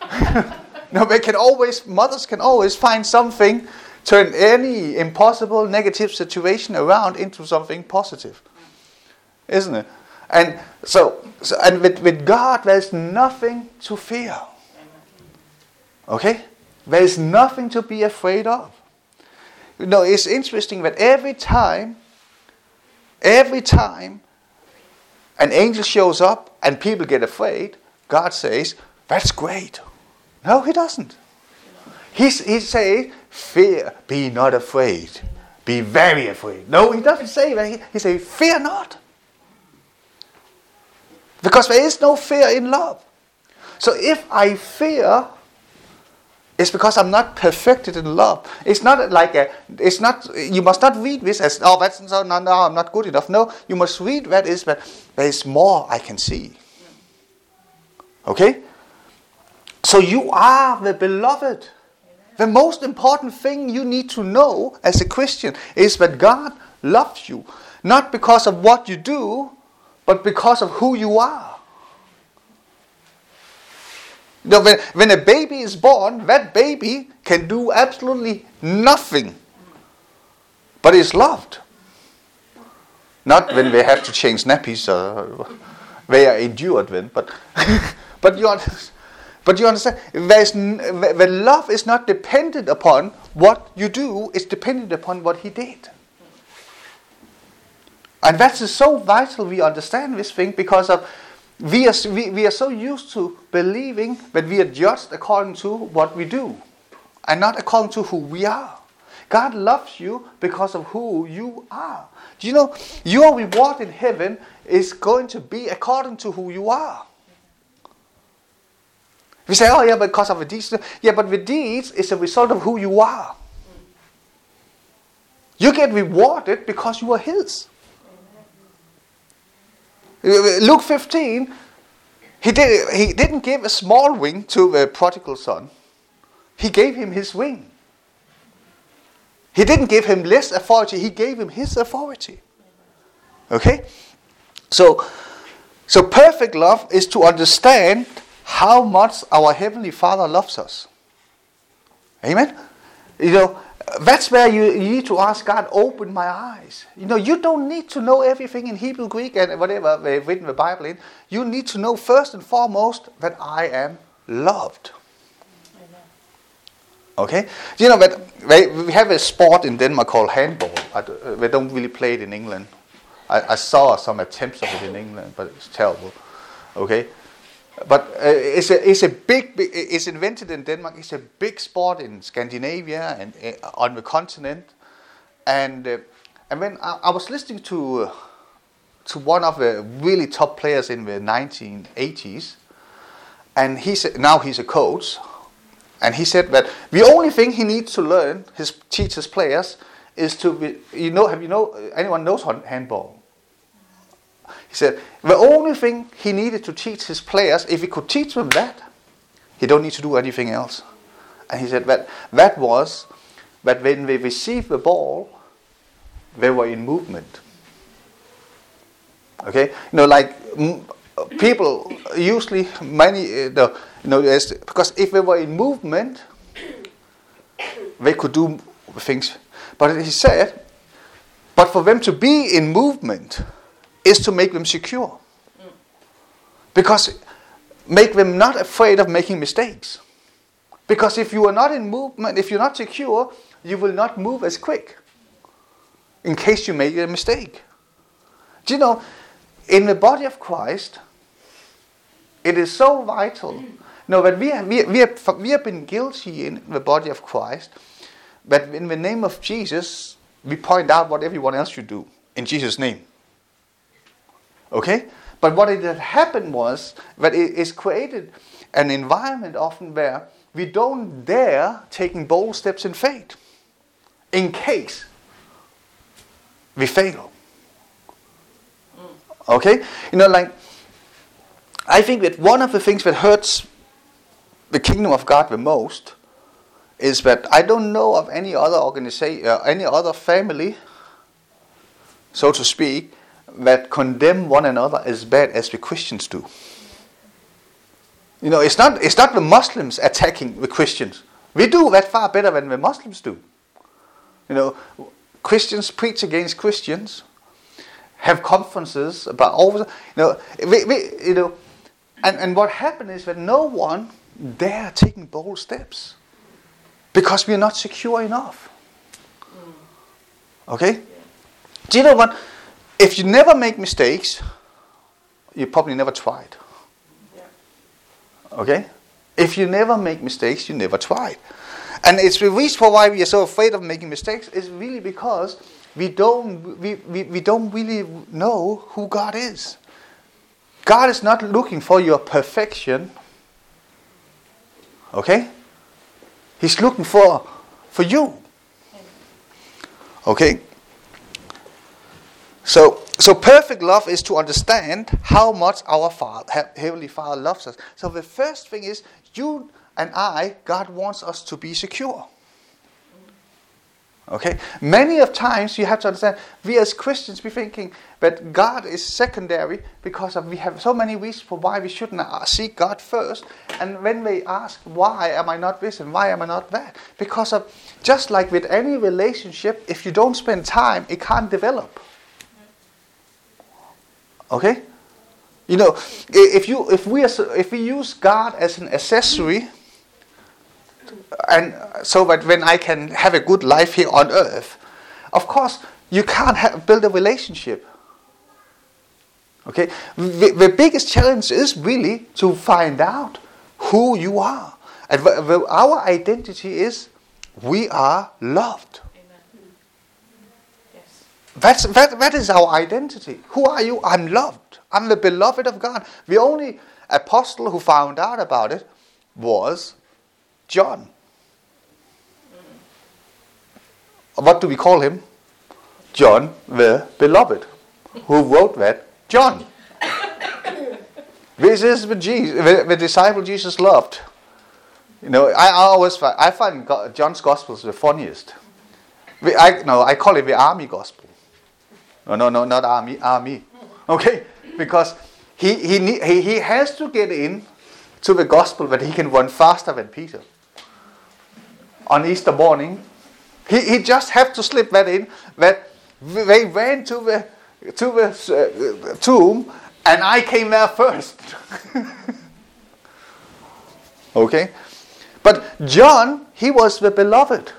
no, they can always, mothers can always find something, turn any impossible negative situation around into something positive, isn't it? And so, so and with, with God, there's nothing to fear. Okay? There's nothing to be afraid of. You know, it's interesting that every time, every time an angel shows up and people get afraid, God says, That's great. No, He doesn't. He's, he says, Fear, be not afraid. Be very afraid. No, He doesn't say that. He, he says, Fear not. Because there is no fear in love. So if I fear, it's because I'm not perfected in love. It's not like a, it's not, you must not read this as, oh, that's so, no, no, I'm not good enough. No, you must read that is that there is more I can see. Okay? So you are the beloved. The most important thing you need to know as a Christian is that God loves you. Not because of what you do, but because of who you are. Know, when, when a baby is born, that baby can do absolutely nothing, but is loved. Not when they have to change nappies, uh, they are endured when, but, but, you understand, but you understand, there's, n- the love is not dependent upon what you do, it's dependent upon what he did. And that is so vital we understand this thing because of we are, we, we are so used to believing that we are judged according to what we do and not according to who we are. God loves you because of who you are. Do you know your reward in heaven is going to be according to who you are? We say, oh yeah, because of the deeds. Yeah, but the deeds is a result of who you are. You get rewarded because you are His. Luke 15, he, did, he didn't give a small wing to the prodigal son. He gave him his wing. He didn't give him less authority, he gave him his authority. Okay? So, so perfect love is to understand how much our Heavenly Father loves us. Amen? You know, that's where you, you need to ask God, open my eyes. You know, you don't need to know everything in Hebrew, Greek, and whatever they've written the Bible in. You need to know first and foremost that I am loved. Okay? You know that we have a sport in Denmark called handball. They uh, don't really play it in England. I, I saw some attempts of it in England, but it's terrible. Okay? But uh, it's a it's a big, it's invented in Denmark. It's a big sport in Scandinavia and uh, on the continent. And uh, and when I, I, was listening to uh, to one of the really top players in the 1980s, and he said now he's a coach, and he said that the only thing he needs to learn, his teach his players, is to be, you know have you know anyone knows handball? He said the only thing he needed to teach his players, if he could teach them that, he don't need to do anything else. And he said that that was that when they received the ball, they were in movement. Okay, you know, like people usually many uh, you know because if they were in movement, they could do things. But he said, but for them to be in movement, is to make them secure. Because make them not afraid of making mistakes. Because if you are not in movement, if you're not secure, you will not move as quick in case you make a mistake. Do you know, in the body of Christ, it is so vital. No, but we have, we, have, we have been guilty in the body of Christ, but in the name of Jesus, we point out what everyone else should do in Jesus' name. Okay? But what it had happened was that it is created an environment often where we don't dare taking bold steps in faith in case we fail. Okay? You know, like, I think that one of the things that hurts the kingdom of God the most is that I don't know of any other organization, uh, any other family, so to speak, that condemn one another as bad as the Christians do. You know, it's not, it's not the Muslims attacking the Christians. We do that far better than the Muslims do. You know, Christians preach against Christians, have conferences about all. You know, we, we, you know, and, and what happened is that no one dare taking bold steps because we are not secure enough. Okay? Do you know what? If you never make mistakes, you probably never tried. Okay? If you never make mistakes, you never tried. And it's the reason for why we are so afraid of making mistakes is really because we don't, we, we, we don't really know who God is. God is not looking for your perfection. Okay? He's looking for for you. Okay? So, so perfect love is to understand how much our Father, Heavenly Father loves us. So the first thing is you and I, God wants us to be secure. Okay? Many of times you have to understand, we as Christians be thinking that God is secondary because of we have so many reasons for why we shouldn't seek God first. And when they ask, why am I not this and why am I not that? Because of, just like with any relationship, if you don't spend time, it can't develop. Okay? You know, if you if we if we use God as an accessory, and so that when I can have a good life here on earth, of course you can't have, build a relationship. Okay? The, the biggest challenge is really to find out who you are. And the- the- our identity is we are loved. That's, that, that is our identity. Who are you? I'm loved. I'm the beloved of God. The only apostle who found out about it was John. What do we call him? John the Beloved. Who wrote that? John. this is the, Jesus, the, the disciple Jesus loved. You know, I, I always find, I find John's Gospels the funniest. I, no, I call it the army gospel. No, no, no, not army, army. Okay, because he he he, he has to get in to the gospel that he can run faster than Peter. On Easter morning, he he just have to slip that in that they ran to the to the uh, tomb and I came there first. okay, but John he was the beloved.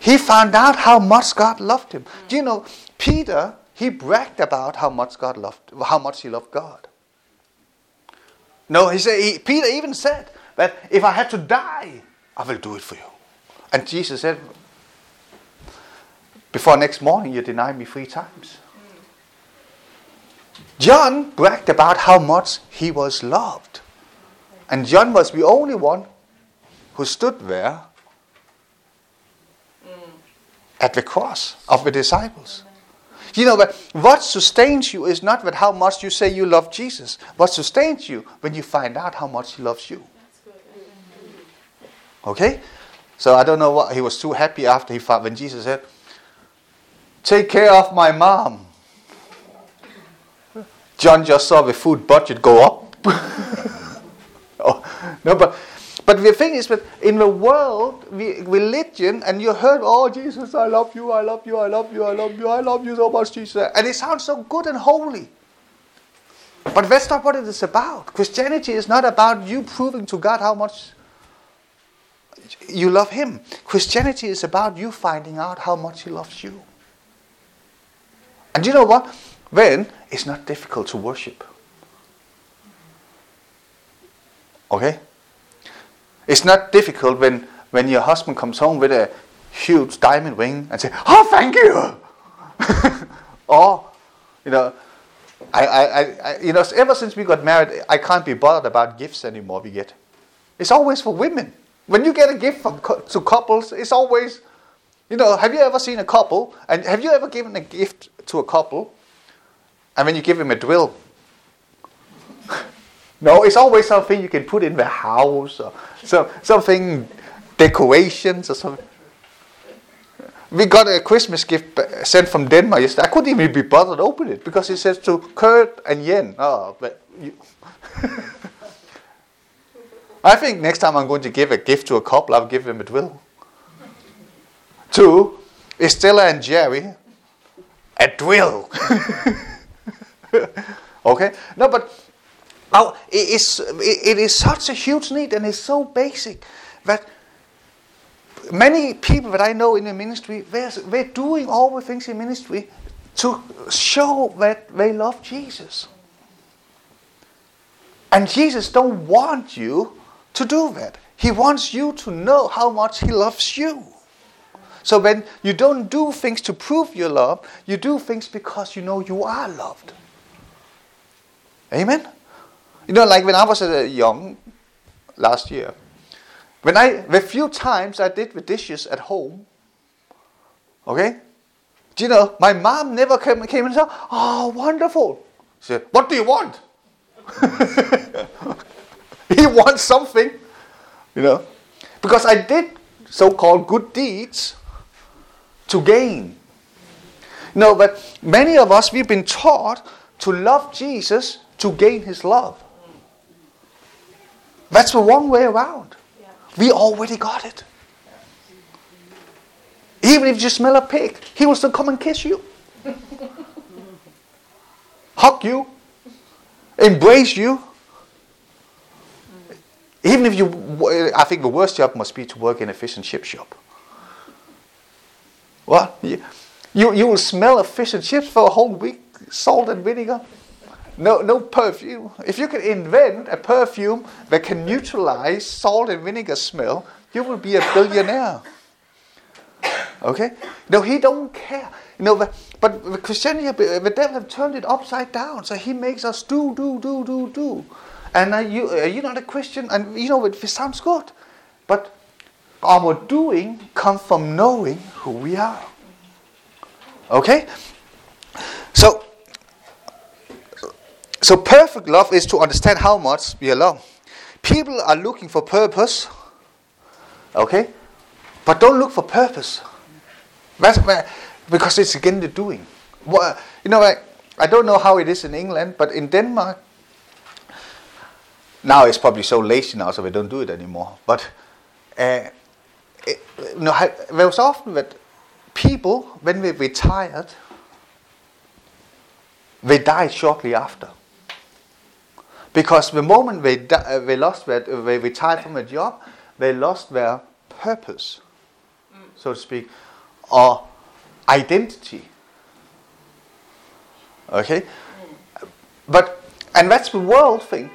He found out how much God loved him. Do you know, Peter, he bragged about how much God loved, how much he loved God. No, he said, he, Peter even said that if I had to die, I will do it for you. And Jesus said, before next morning, you deny me three times. John bragged about how much he was loved. And John was the only one who stood there mm. at the cross of the disciples. You know, but what sustains you is not that how much you say you love Jesus. What sustains you when you find out how much he loves you. Okay? So I don't know what he was too happy after he found when Jesus said, Take care of my mom. John just saw the food budget go up. oh, no, but but the thing is that in the world, religion, and you heard, oh Jesus, I love you, I love you, I love you, I love you, I love you so much, Jesus, and it sounds so good and holy. But that's not what it is about. Christianity is not about you proving to God how much you love Him. Christianity is about you finding out how much He loves you. And you know what? Then it's not difficult to worship. Okay? It's not difficult when, when your husband comes home with a huge diamond ring and say, "Oh, thank you," or you know, I, I, I, you know, ever since we got married, I can't be bothered about gifts anymore. We get, it's always for women. When you get a gift from to couples, it's always, you know, have you ever seen a couple and have you ever given a gift to a couple, and when you give him a drill, no, it's always something you can put in the house or so, something decorations or something. We got a Christmas gift uh, sent from Denmark yesterday. I couldn't even be bothered to open it because it says to Kurt and Yen. Oh, but I think next time I'm going to give a gift to a couple, I'll give them a drill. to Estella and Jerry, a drill. okay? No, but Oh, it is, it is such a huge need and it's so basic that many people that I know in the ministry, they're, they're doing all the things in ministry to show that they love Jesus. And Jesus don't want you to do that. He wants you to know how much he loves you. So when you don't do things to prove your love, you do things because you know you are loved. Amen? You know, like when I was uh, young last year, when I, the few times I did the dishes at home, okay, do you know, my mom never came, came and said, Oh, wonderful. She said, What do you want? he wants something, you know, because I did so called good deeds to gain. No, but many of us, we've been taught to love Jesus to gain his love. That's the wrong way around. We already got it. Even if you smell a pig, he will still come and kiss you, hug you, embrace you. Even if you, I think the worst job must be to work in a fish and chip shop. What? You, you, will smell a fish and chips for a whole week, salt and vinegar. No, no perfume. If you can invent a perfume that can neutralize salt and vinegar smell, you will be a billionaire. Okay? No, he don't care. You know, but, but the Christianity, the devil have turned it upside down. So he makes us do, do, do, do, do. And uh, you, uh, you're not a Christian, and you know, it, it sounds good. But our doing comes from knowing who we are. Okay? So, so perfect love is to understand how much we are loved. People are looking for purpose, okay? But don't look for purpose. That's because it's again the doing. What, you know, I, I don't know how it is in England, but in Denmark, now it's probably so lazy now, so we don't do it anymore. But uh, it, you know, there was often that people, when they retired, they died shortly after. Because the moment they, di- uh, they lost their, they retired from a job, they lost their purpose, so to speak, or identity. Okay? But, and that's the world thing.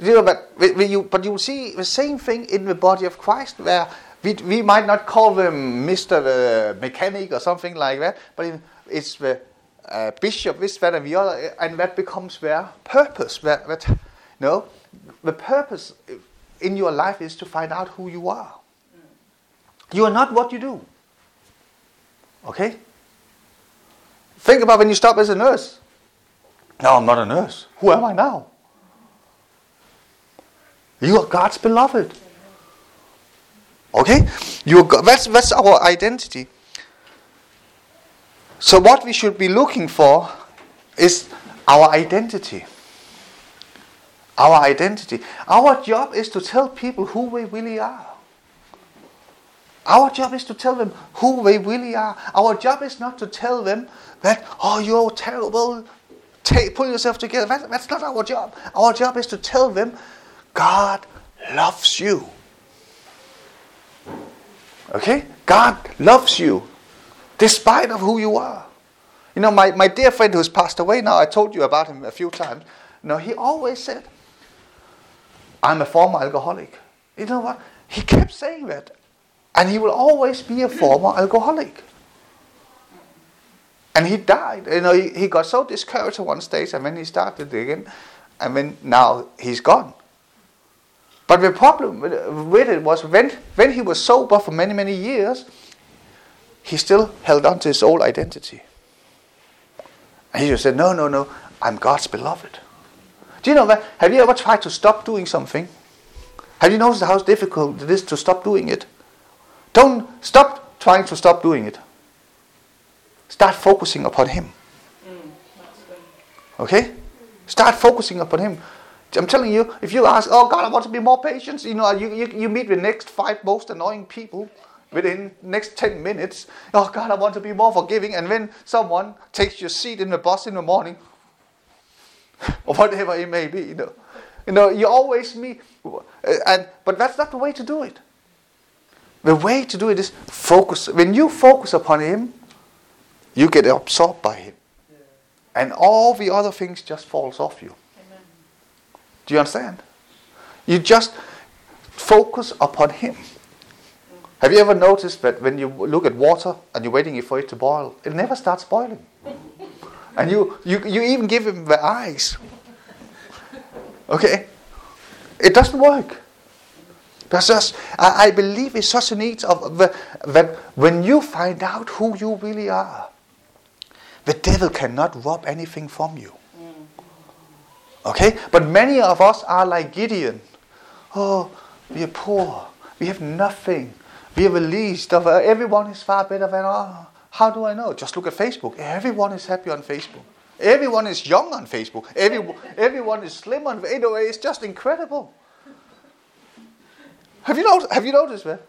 You know, but, you, but you see the same thing in the body of Christ, where we, we might not call them Mr. Uh, mechanic or something like that, but it's the uh, bishop, this, that, and the other, and that becomes their purpose. No, the purpose in your life is to find out who you are. You are not what you do. Okay? Think about when you stop as a nurse. No, I'm not a nurse. Who am I now? You are God's beloved. Okay? You are, that's, that's our identity. So, what we should be looking for is our identity. Our identity. Our job is to tell people who we really are. Our job is to tell them who they really are. Our job is not to tell them that, oh, you're terrible, Take, pull yourself together. That, that's not our job. Our job is to tell them God loves you. Okay? God loves you despite of who you are. You know, my, my dear friend who's passed away now, I told you about him a few times. You know, he always said, I'm a former alcoholic. You know what? He kept saying that. And he will always be a former alcoholic. And he died. You know, he, he got so discouraged at one stage, and then he started again, and then now he's gone. But the problem with it was when, when he was sober for many, many years, he still held on to his old identity. And he just said, No, no, no, I'm God's beloved. Do you know that? Have you ever tried to stop doing something? Have you noticed how difficult it is to stop doing it? Don't stop trying to stop doing it. Start focusing upon Him. Okay? Start focusing upon Him. I'm telling you, if you ask, oh God, I want to be more patient, you know, you, you, you meet the next five most annoying people within next 10 minutes. Oh God, I want to be more forgiving. And when someone takes your seat in the bus in the morning, or whatever it may be, you know, you know, you always meet, and but that's not the way to do it. The way to do it is focus. When you focus upon Him, you get absorbed by Him. And all the other things just falls off you. Amen. Do you understand? You just focus upon Him. Have you ever noticed that when you look at water and you're waiting for it to boil, it never starts boiling? And you, you, you even give him the eyes. Okay? It doesn't work. Because just, I, I believe it's such a need of the, that when you find out who you really are, the devil cannot rob anything from you. Okay? But many of us are like Gideon. Oh, we are poor. We have nothing. We have the least of uh, everyone is far better than us. How do I know? Just look at Facebook. Everyone is happy on Facebook. Everyone is young on Facebook. Every, everyone is slim on Facebook. It's just incredible. Have you noticed? Have you noticed that?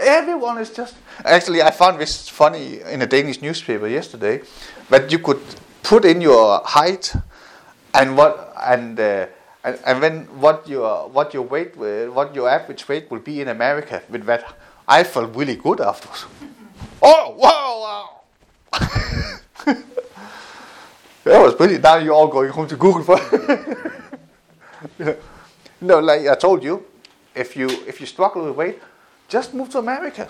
Everyone is just. Actually, I found this funny in a Danish newspaper yesterday that you could put in your height and what and uh, and, and then what your what your weight what your average weight will be in America with that. I felt really good afterwards. Oh wow! wow. that was brilliant. Now you're all going home to Google for. no, like I told you, if you if you struggle with weight, just move to America.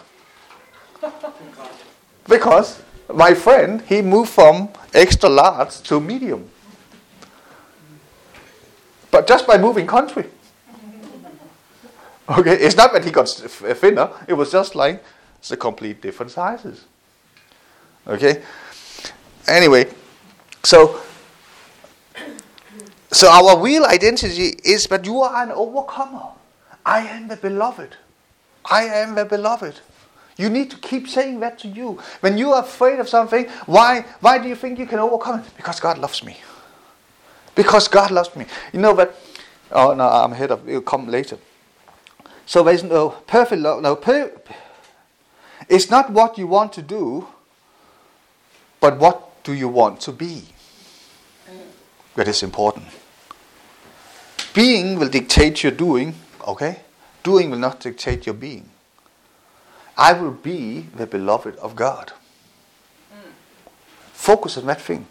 because my friend he moved from extra large to medium. But just by moving country. Okay, it's not that he got thinner. It was just like the complete different sizes. Okay. Anyway, so so our real identity is that you are an overcomer. I am the beloved. I am the beloved. You need to keep saying that to you. When you are afraid of something, why why do you think you can overcome it? Because God loves me. Because God loves me. You know that oh no, I'm ahead of it'll come later. So there's no perfect love. No, per, it's not what you want to do, but what do you want to be? That is important. Being will dictate your doing, okay? Doing will not dictate your being. I will be the beloved of God. Focus on that thing.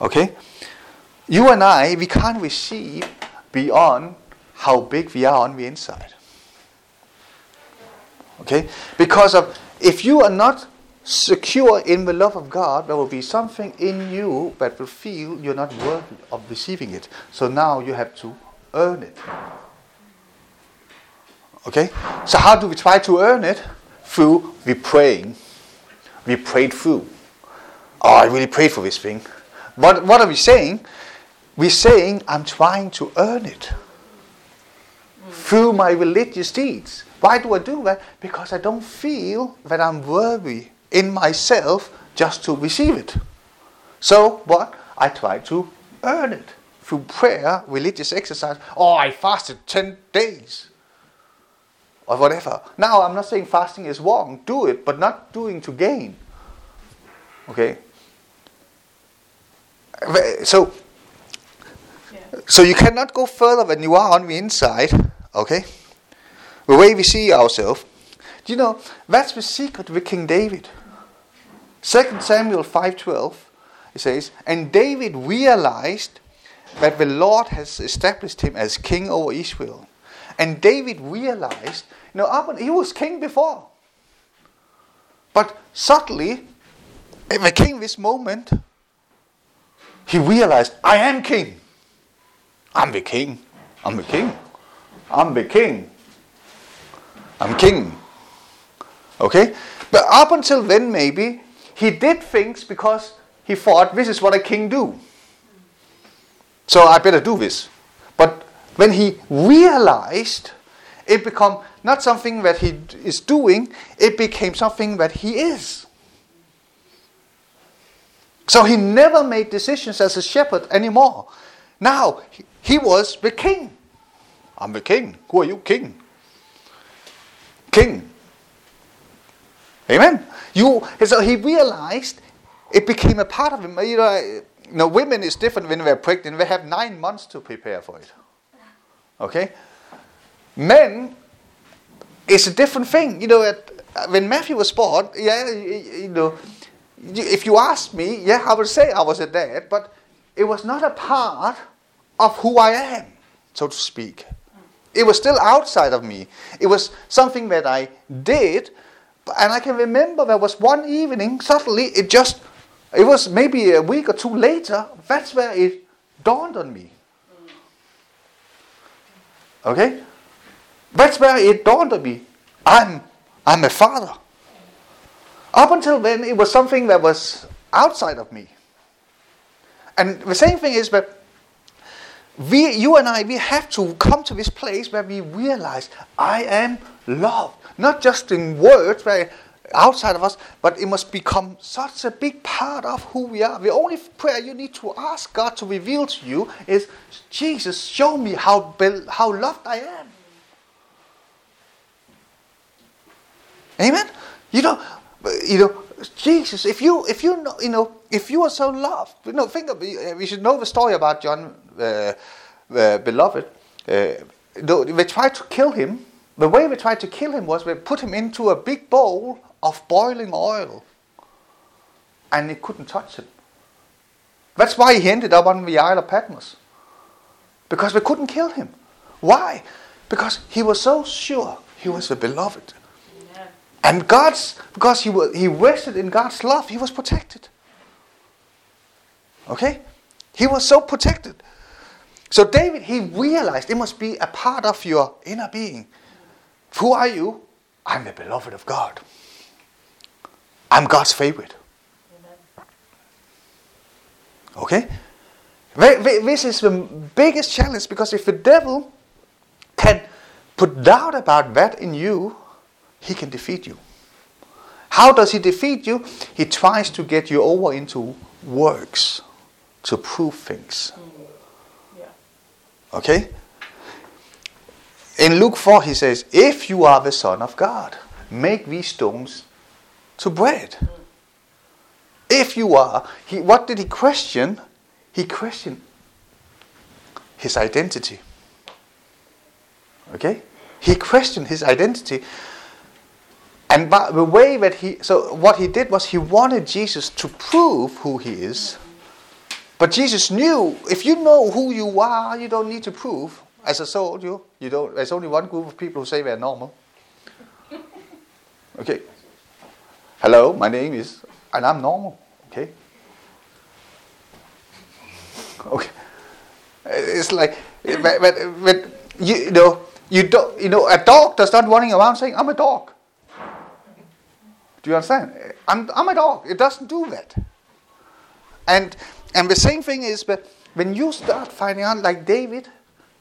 Okay? You and I, we can't receive beyond how big we are on the inside. Okay? Because of if you are not secure in the love of God, there will be something in you that will feel you're not worthy of receiving it. So now you have to earn it. Okay? So how do we try to earn it? Through we praying. We prayed through. Oh, I really prayed for this thing. But what are we saying? We're saying, I'm trying to earn it mm. through my religious deeds. Why do I do that? Because I don't feel that I'm worthy in myself just to receive it. So, what? I try to earn it through prayer, religious exercise. Oh, I fasted 10 days. Or whatever. Now, I'm not saying fasting is wrong. Do it, but not doing to gain. Okay? So, so you cannot go further than you are on the inside Okay? The way we see ourselves. Do you know, that's the secret with King David. 2 Samuel 5.12, it says, And David realized that the Lord has established him as king over Israel. And David realized, you know, he was king before. But suddenly, in the king this moment, he realized, I am king. I'm the king. I'm the king. I'm the king. I'm king. Okay? But up until then, maybe, he did things because he thought this is what a king do. So I better do this. But when he realized, it become not something that he is doing, it became something that he is. So he never made decisions as a shepherd anymore. Now he was the king. I'm the king. Who are you? King. King. Amen. You so he realized it became a part of him. You know, you know, women is different when they're pregnant. They have nine months to prepare for it. Okay? Men is a different thing. You know, at, uh, when Matthew was born, yeah, you know, if you ask me, yeah, I would say I was a dad, but it was not a part of who I am, so to speak. It was still outside of me. It was something that I did, and I can remember there was one evening, suddenly it just, it was maybe a week or two later, that's where it dawned on me. Okay? That's where it dawned on me. I'm, I'm a father. Up until then, it was something that was outside of me. And the same thing is that we, you and I, we have to come to this place where we realize I am loved. Not just in words, where outside of us, but it must become such a big part of who we are. The only prayer you need to ask God to reveal to you is, Jesus, show me how, how loved I am. Amen? You know, you know, Jesus, if you, if you know, you know, if you are so loved, you know, think of, we should know the story about John, uh, uh, beloved. Uh, they tried to kill him. The way they tried to kill him was they put him into a big bowl of boiling oil, and they couldn't touch him. That's why he ended up on the Isle of Patmos. Because they couldn't kill him. Why? Because he was so sure he was the beloved. And God's, because he, he rested in God's love, he was protected. Okay? He was so protected. So David, he realized it must be a part of your inner being. Who are you? I'm the beloved of God. I'm God's favorite. Okay? Th- th- This is the biggest challenge because if the devil can put doubt about that in you, he can defeat you. How does he defeat you? He tries to get you over into works to prove things. Okay? In Luke 4, he says, If you are the Son of God, make these stones to bread. If you are, he, what did he question? He questioned his identity. Okay? He questioned his identity. And by the way that he, so what he did was he wanted Jesus to prove who he is. But Jesus knew if you know who you are, you don't need to prove. As I told you, you don't. There's only one group of people who say they're normal. Okay. Hello, my name is, and I'm normal. Okay. Okay. It's like, but, but, but you, know, you don't. You know, a dog does not running around saying, "I'm a dog." Do you understand? I'm, I'm a dog. It doesn't do that. And and the same thing is, but when you start finding out, like David,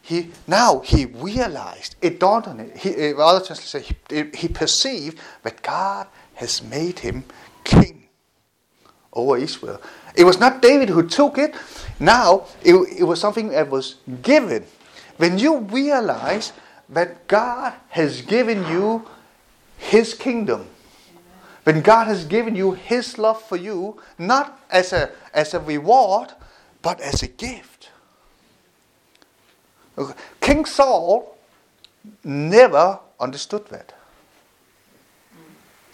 he now he realized it dawned on him. He, uh, other translations say he, he perceived that God has made him king over Israel. It was not David who took it. Now it, it was something that was given. When you realize that God has given you His kingdom, when God has given you His love for you, not as a, as a reward, but as a gift. King Saul never understood that.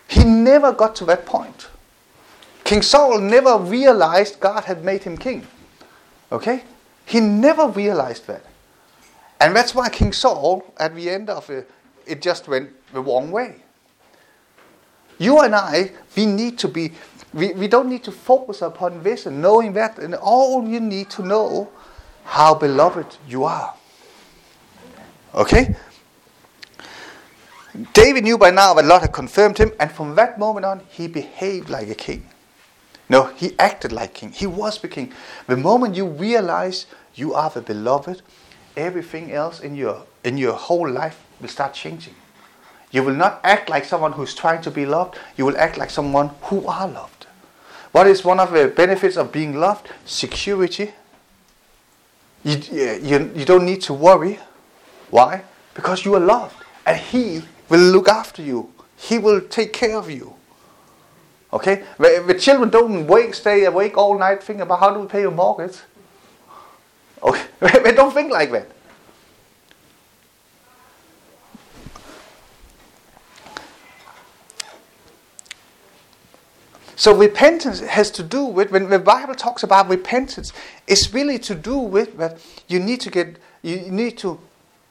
He never got to that point. King Saul never realized God had made him king. Okay? He never realized that. And that's why King Saul, at the end of it, it just went the wrong way. You and I, we need to be, we, we don't need to focus upon this and knowing that, and all you need to know how beloved you are. Okay? David knew by now that Lord had confirmed him, and from that moment on, he behaved like a king. No, he acted like king. He was the king. The moment you realize you are the beloved, everything else in your in your whole life will start changing. You will not act like someone who's trying to be loved. You will act like someone who are loved. What is one of the benefits of being loved? Security. You, you, you don't need to worry. Why? Because you are loved. And He will look after you. He will take care of you. Okay? The, the children don't wake, stay awake all night thinking about how do we pay your mortgage. Okay? they don't think like that. So repentance has to do with when the Bible talks about repentance, it's really to do with that you need to get you need to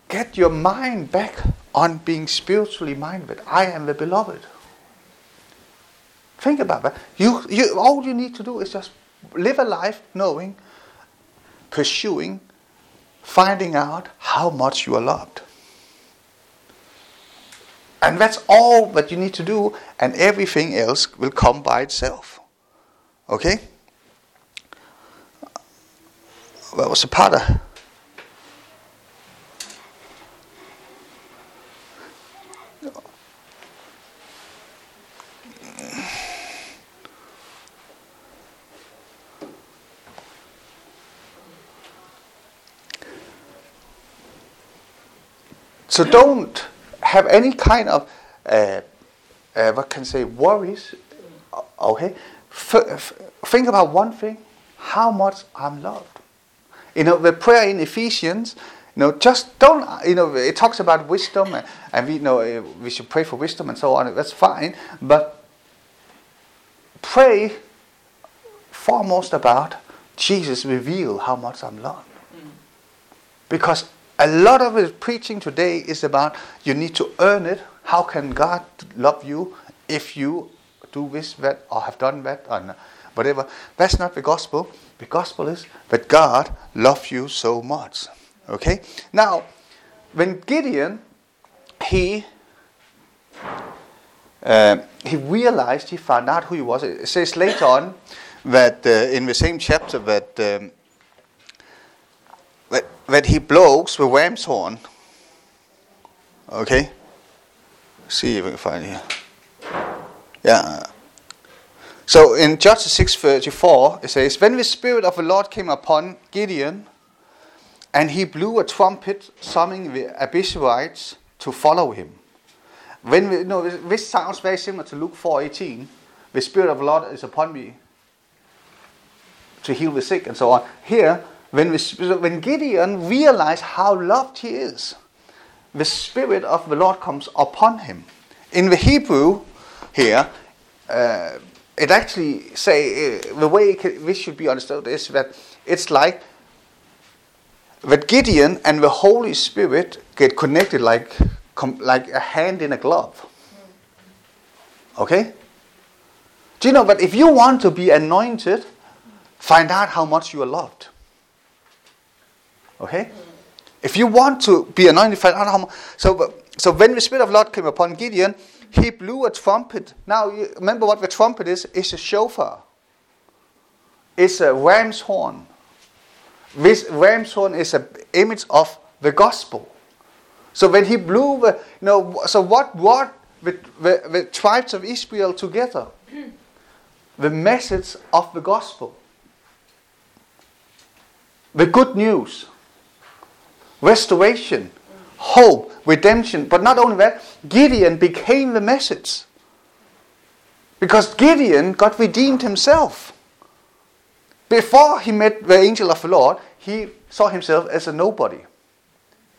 get your mind back on being spiritually minded. I am the beloved. Think about that. You, you, all you need to do is just live a life knowing, pursuing, finding out how much you are loved. And that's all that you need to do, and everything else will come by itself. Okay? What was the part? So don't have any kind of uh, uh, what can I say worries. Okay, f- f- think about one thing: how much I'm loved. You know the prayer in Ephesians. You know, just don't. You know, it talks about wisdom, and, and we you know uh, we should pray for wisdom and so on. That's fine, but pray foremost about Jesus Reveal how much I'm loved. Because a lot of his preaching today is about you need to earn it. How can God love you if you do this, that, or have done that, or whatever? That's not the gospel. The gospel is that God loves you so much. Okay? Now, when Gideon, he uh, he realized, he found out who he was. It says later on that uh, in the same chapter that, um, that he blows the ram's horn. Okay, see if we can find here. Yeah. So in Judges six thirty four, it says, "When the spirit of the Lord came upon Gideon, and he blew a trumpet, summoning the Abiezrites to follow him." When we, know, this, sounds very similar to Luke four eighteen. The spirit of the Lord is upon me to heal the sick and so on. Here, when, when Gideon realized how loved he is, the Spirit of the Lord comes upon him. In the Hebrew here, uh, it actually say uh, the way it, this should be understood is that it's like that Gideon and the Holy Spirit get connected like com, like a hand in a glove. Okay. Do you know? But if you want to be anointed, find out how much you are loved. Okay? If you want to be anointed. So, so when the Spirit of Lord came upon Gideon, he blew a trumpet. Now, remember what the trumpet is? It's a shofar. It's a ram's horn. This ram's horn is an image of the gospel. So when he blew the, you know, so what brought the, the, the tribes of Israel together? The message of the gospel. The good news restoration, hope, redemption. But not only that, Gideon became the message. Because Gideon got redeemed himself. Before he met the angel of the Lord, he saw himself as a nobody.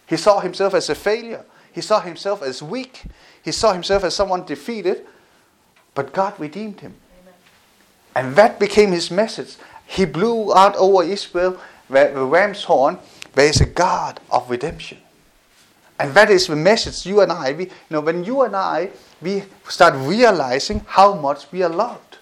He saw himself as a failure. He saw himself as weak. He saw himself as someone defeated. But God redeemed him. Amen. And that became his message. He blew out over Israel the ram's horn there is a God of redemption. And that is the message you and I, we, you know, when you and I, we start realizing how much we are loved.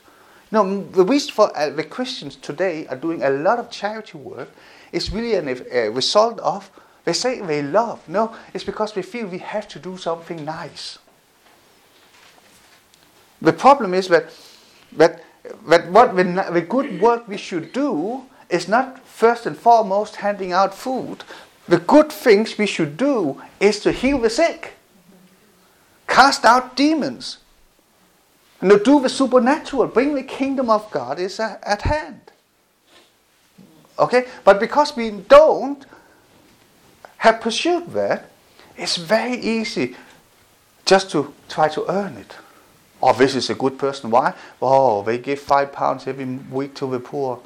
You know, the reason for uh, the Christians today are doing a lot of charity work is really a uh, result of, they say they love. No, it's because they feel we have to do something nice. The problem is that, that, that what the, the good work we should do is not first and foremost handing out food. The good things we should do is to heal the sick, cast out demons, and to do the supernatural. Bring the kingdom of God is at hand. Okay? But because we don't have pursued that, it's very easy just to try to earn it. Oh, this is a good person. Why? Oh, they give five pounds every week to the poor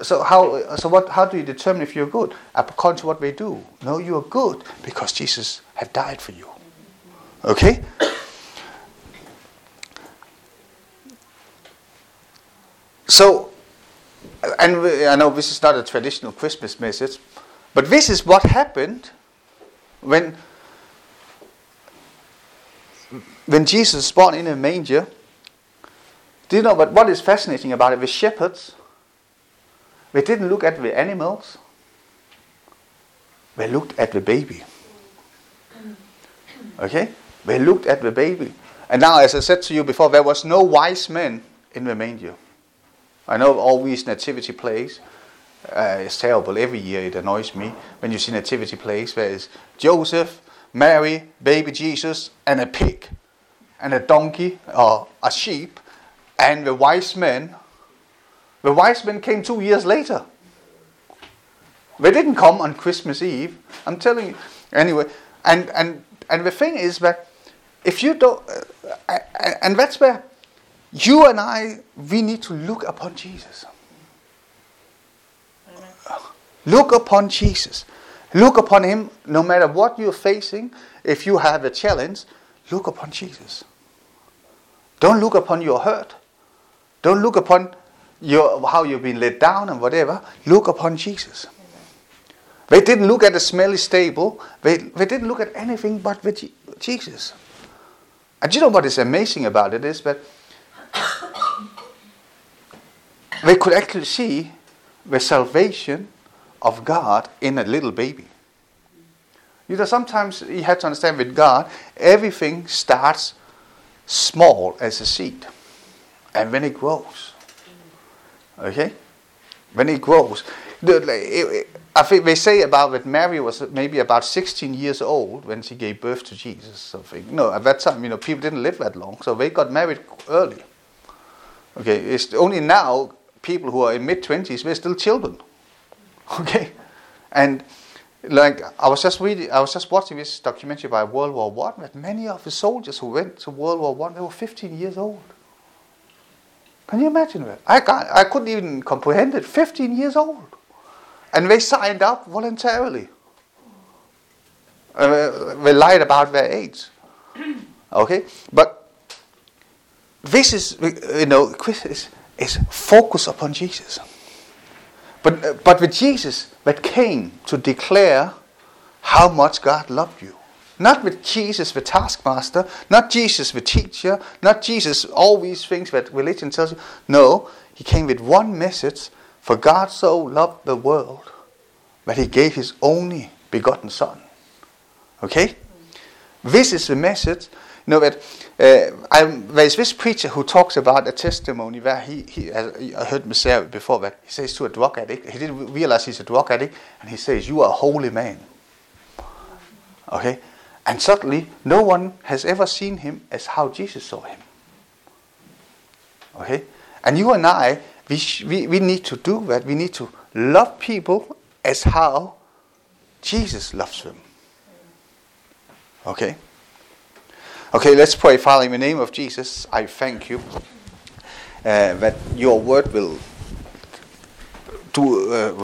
so how so what how do you determine if you're good? According to what they do. No you are good because jesus had died for you. Okay? So and i know this is not a traditional christmas message but this is what happened when when jesus was born in a manger. Do you know but what is fascinating about it? The shepherds they didn't look at the animals, they looked at the baby. Okay? They looked at the baby. And now, as I said to you before, there was no wise men in the manger. I know all these nativity plays. Uh, it's terrible. Every year it annoys me when you see nativity plays. There is Joseph, Mary, baby Jesus, and a pig, and a donkey or a sheep, and the wise men the wise men came two years later. They didn't come on Christmas Eve. I'm telling you. Anyway, and and and the thing is that if you don't, uh, and that's where you and I we need to look upon Jesus. Look upon Jesus. Look upon Him no matter what you're facing. If you have a challenge, look upon Jesus. Don't look upon your hurt. Don't look upon your, how you've been let down and whatever, look upon Jesus. They didn't look at the smelly stable. They, they didn't look at anything but with Jesus. And you know what is amazing about it is that they could actually see the salvation of God in a little baby. You know, sometimes you have to understand with God, everything starts small as a seed. And when it grows, okay? When it grows, I think they say about that Mary was maybe about 16 years old when she gave birth to Jesus. Something. No, at that time, you know, people didn't live that long, so they got married early. Okay, it's only now people who are in mid 20s, they're still children. Okay, and like I was just reading, I was just watching this documentary by World War One. That many of the soldiers who went to World War One, they were 15 years old. Can you imagine that? I can't, I couldn't even comprehend it. 15 years old, and they signed up voluntarily. Uh, they lied about their age. Okay, but this is you know is, is focus upon Jesus. But uh, but with Jesus that came to declare how much God loved you. Not with Jesus the taskmaster, not Jesus the teacher, not Jesus all these things that religion tells you. No, he came with one message, for God so loved the world that he gave his only begotten son. Okay? This is the message. You know that uh, there's this preacher who talks about a testimony where he, he I heard me say before that he says to a drug addict, he didn't realize he's a drug addict, and he says, "You are a holy man." Okay, and suddenly no one has ever seen him as how Jesus saw him. Okay, and you and I, we sh- we, we need to do that. We need to love people as how Jesus loves them. Okay. Okay, let's pray. Father, in the name of Jesus, I thank you uh, that your word will do. Uh,